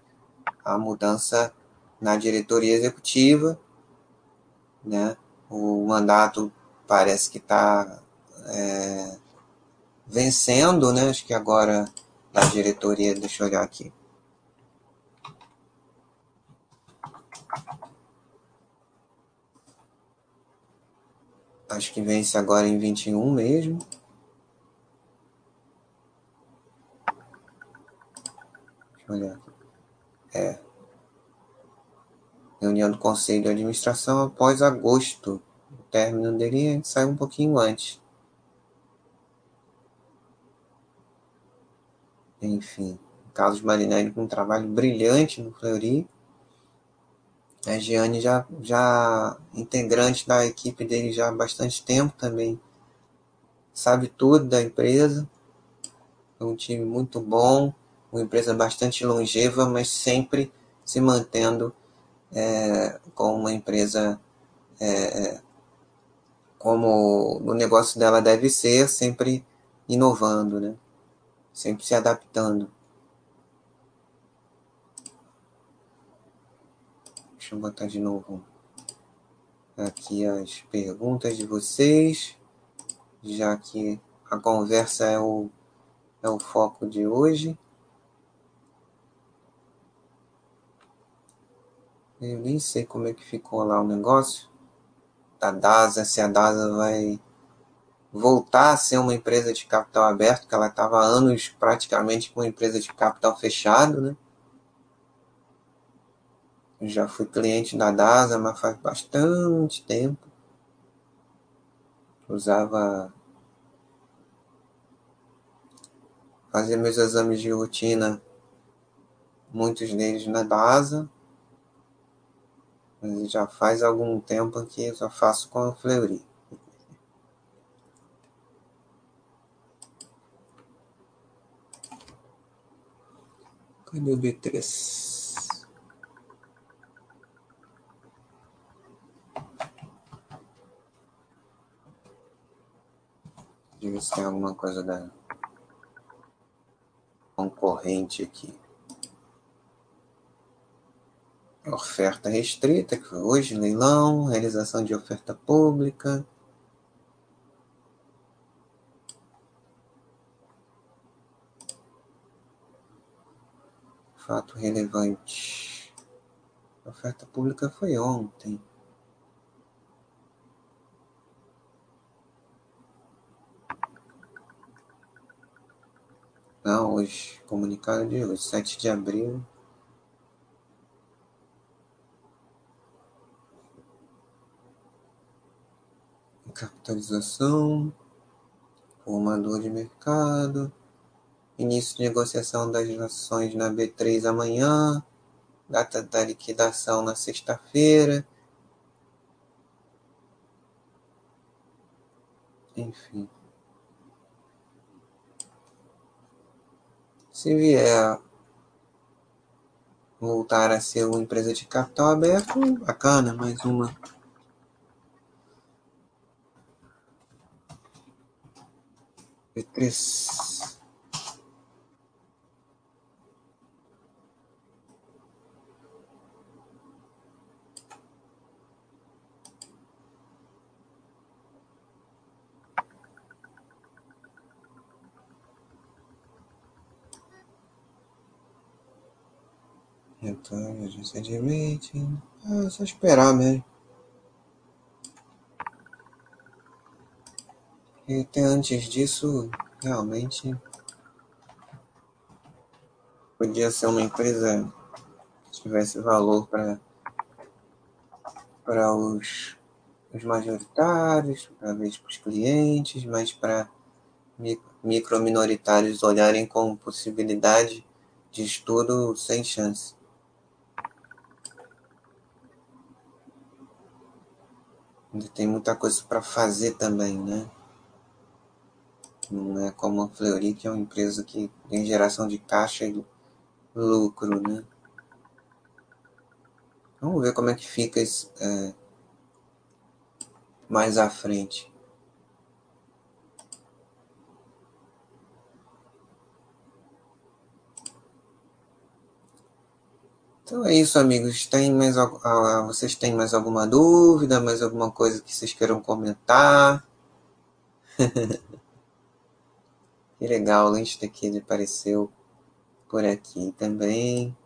a mudança na diretoria executiva. Né? O mandato parece que está é, vencendo, né? acho que agora na diretoria, deixa eu olhar aqui. Acho que vence agora em 21 mesmo. Deixa eu olhar aqui. É. Reunião do Conselho de Administração após agosto. O término dele sai um pouquinho antes. Enfim, Carlos Marinelli com um trabalho brilhante no Fleury. A Giane já, já integrante da equipe dele já há bastante tempo também. Sabe tudo da empresa. É um time muito bom, uma empresa bastante longeva, mas sempre se mantendo é, como uma empresa é, como o negócio dela deve ser, sempre inovando, né? sempre se adaptando. Deixa eu botar de novo aqui as perguntas de vocês, já que a conversa é o, é o foco de hoje. Eu nem sei como é que ficou lá o negócio da DASA, se a DASA vai voltar a ser uma empresa de capital aberto, que ela estava anos praticamente com uma empresa de capital fechado, né? Já fui cliente da DASA, mas faz bastante tempo. Usava. Fazia meus exames de rotina, muitos deles na DASA. Mas já faz algum tempo que eu só faço com a Fleury. Cadê o B3? Ver se tem alguma coisa da concorrente aqui. Oferta restrita, que foi hoje, leilão, realização de oferta pública. Fato relevante. A oferta pública foi ontem. Não, hoje. Comunicado de hoje, 7 de abril. Capitalização. Formador de mercado. Início de negociação das ações na B3 amanhã. Data da liquidação na sexta-feira. Enfim. Se vier voltar a ser uma empresa de capital aberto, bacana, mais uma. P3. Então, agência de rating. Ah, só esperar mesmo. E até antes disso, realmente podia ser uma empresa que tivesse valor para para os, os majoritários, talvez para os clientes, mas para micro minoritários olharem como possibilidade de estudo sem chance. Tem muita coisa para fazer também, né? Não é como a Fleury, que é uma empresa que tem geração de caixa e lucro, né? Vamos ver como é que fica é, mais à frente. Então é isso, amigos. Tem mais, ah, vocês têm mais alguma dúvida, mais alguma coisa que vocês queiram comentar? que legal, o Lynch ele apareceu por aqui também.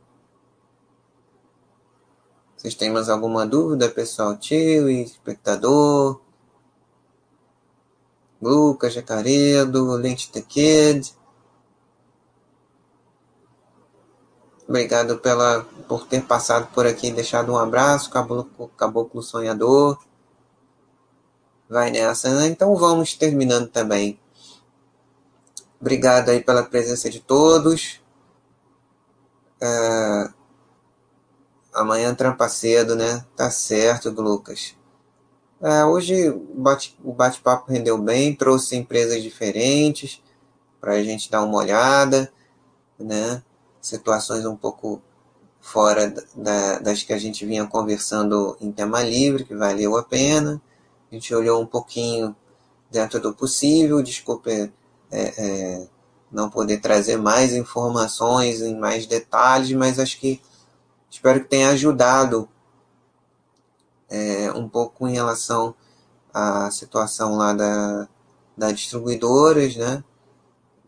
Vocês têm mais alguma dúvida, pessoal? Tio espectador? Lucas Jacaredo, Lynch the Kid. Obrigado pela, por ter passado por aqui e deixado um abraço, Caboclo, Caboclo Sonhador. Vai nessa. Né? Então vamos terminando também. Obrigado aí pela presença de todos. É... Amanhã trampa cedo, né? Tá certo, Lucas. É, hoje o bate-papo rendeu bem, trouxe empresas diferentes para a gente dar uma olhada, né? Situações um pouco fora da, das que a gente vinha conversando em tema livre, que valeu a pena. A gente olhou um pouquinho dentro do possível, desculpe é, é, não poder trazer mais informações em mais detalhes, mas acho que espero que tenha ajudado é, um pouco em relação à situação lá da, da distribuidoras, né?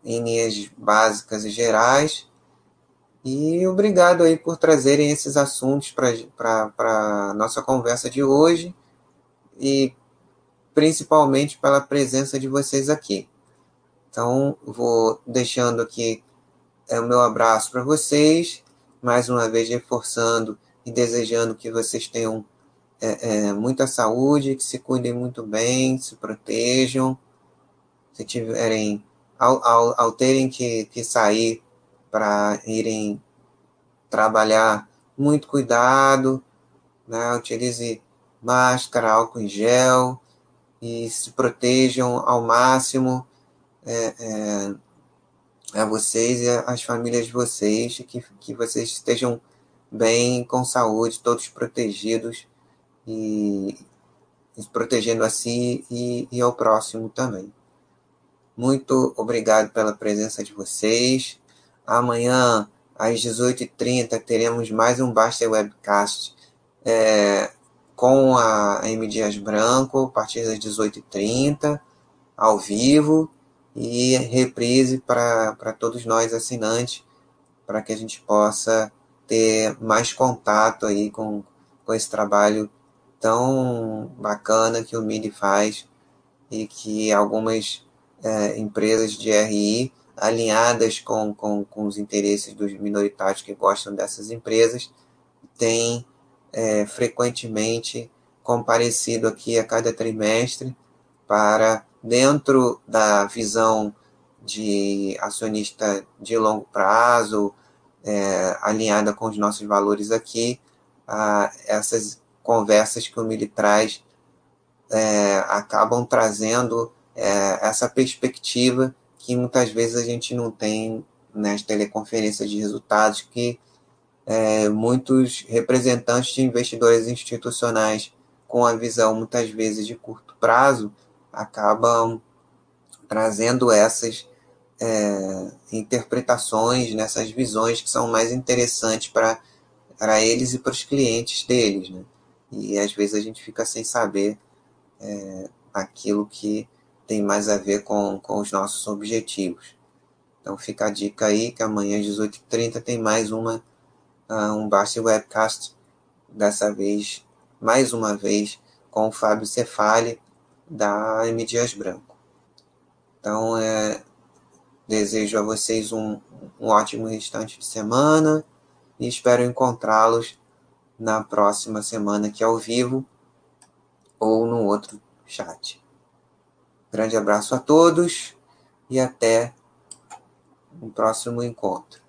Em linhas básicas e gerais. E obrigado aí por trazerem esses assuntos para a nossa conversa de hoje e principalmente pela presença de vocês aqui. Então, vou deixando aqui é, o meu abraço para vocês, mais uma vez reforçando e desejando que vocês tenham é, é, muita saúde, que se cuidem muito bem, se protejam. Se tiverem, ao, ao, ao terem que, que sair para irem trabalhar muito cuidado, né? utilize máscara, álcool em gel e se protejam ao máximo é, é, a vocês e as famílias de vocês, que, que vocês estejam bem, com saúde, todos protegidos e, e protegendo a si e, e ao próximo também. Muito obrigado pela presença de vocês. Amanhã, às 18h30, teremos mais um Basta Webcast é, com a M. Dias Branco, a partir das 18h30, ao vivo, e reprise para todos nós assinantes, para que a gente possa ter mais contato aí com, com esse trabalho tão bacana que o MIDI faz e que algumas é, empresas de RI alinhadas com, com, com os interesses dos minoritários que gostam dessas empresas, têm é, frequentemente comparecido aqui a cada trimestre para, dentro da visão de acionista de longo prazo, é, alinhada com os nossos valores aqui, a, essas conversas que o Mili traz é, acabam trazendo é, essa perspectiva que muitas vezes a gente não tem nas teleconferências de resultados que é, muitos representantes de investidores institucionais com a visão muitas vezes de curto prazo acabam trazendo essas é, interpretações, nessas visões que são mais interessantes para eles e para os clientes deles. Né? E às vezes a gente fica sem saber é, aquilo que tem mais a ver com, com os nossos objetivos. Então fica a dica aí que amanhã às 18h30 tem mais uma uh, um Basti Webcast, dessa vez, mais uma vez, com o Fábio Cefali, da M. Dias Branco. Então, é, desejo a vocês um, um ótimo restante de semana e espero encontrá-los na próxima semana aqui ao vivo ou no outro chat. Grande abraço a todos e até um próximo encontro.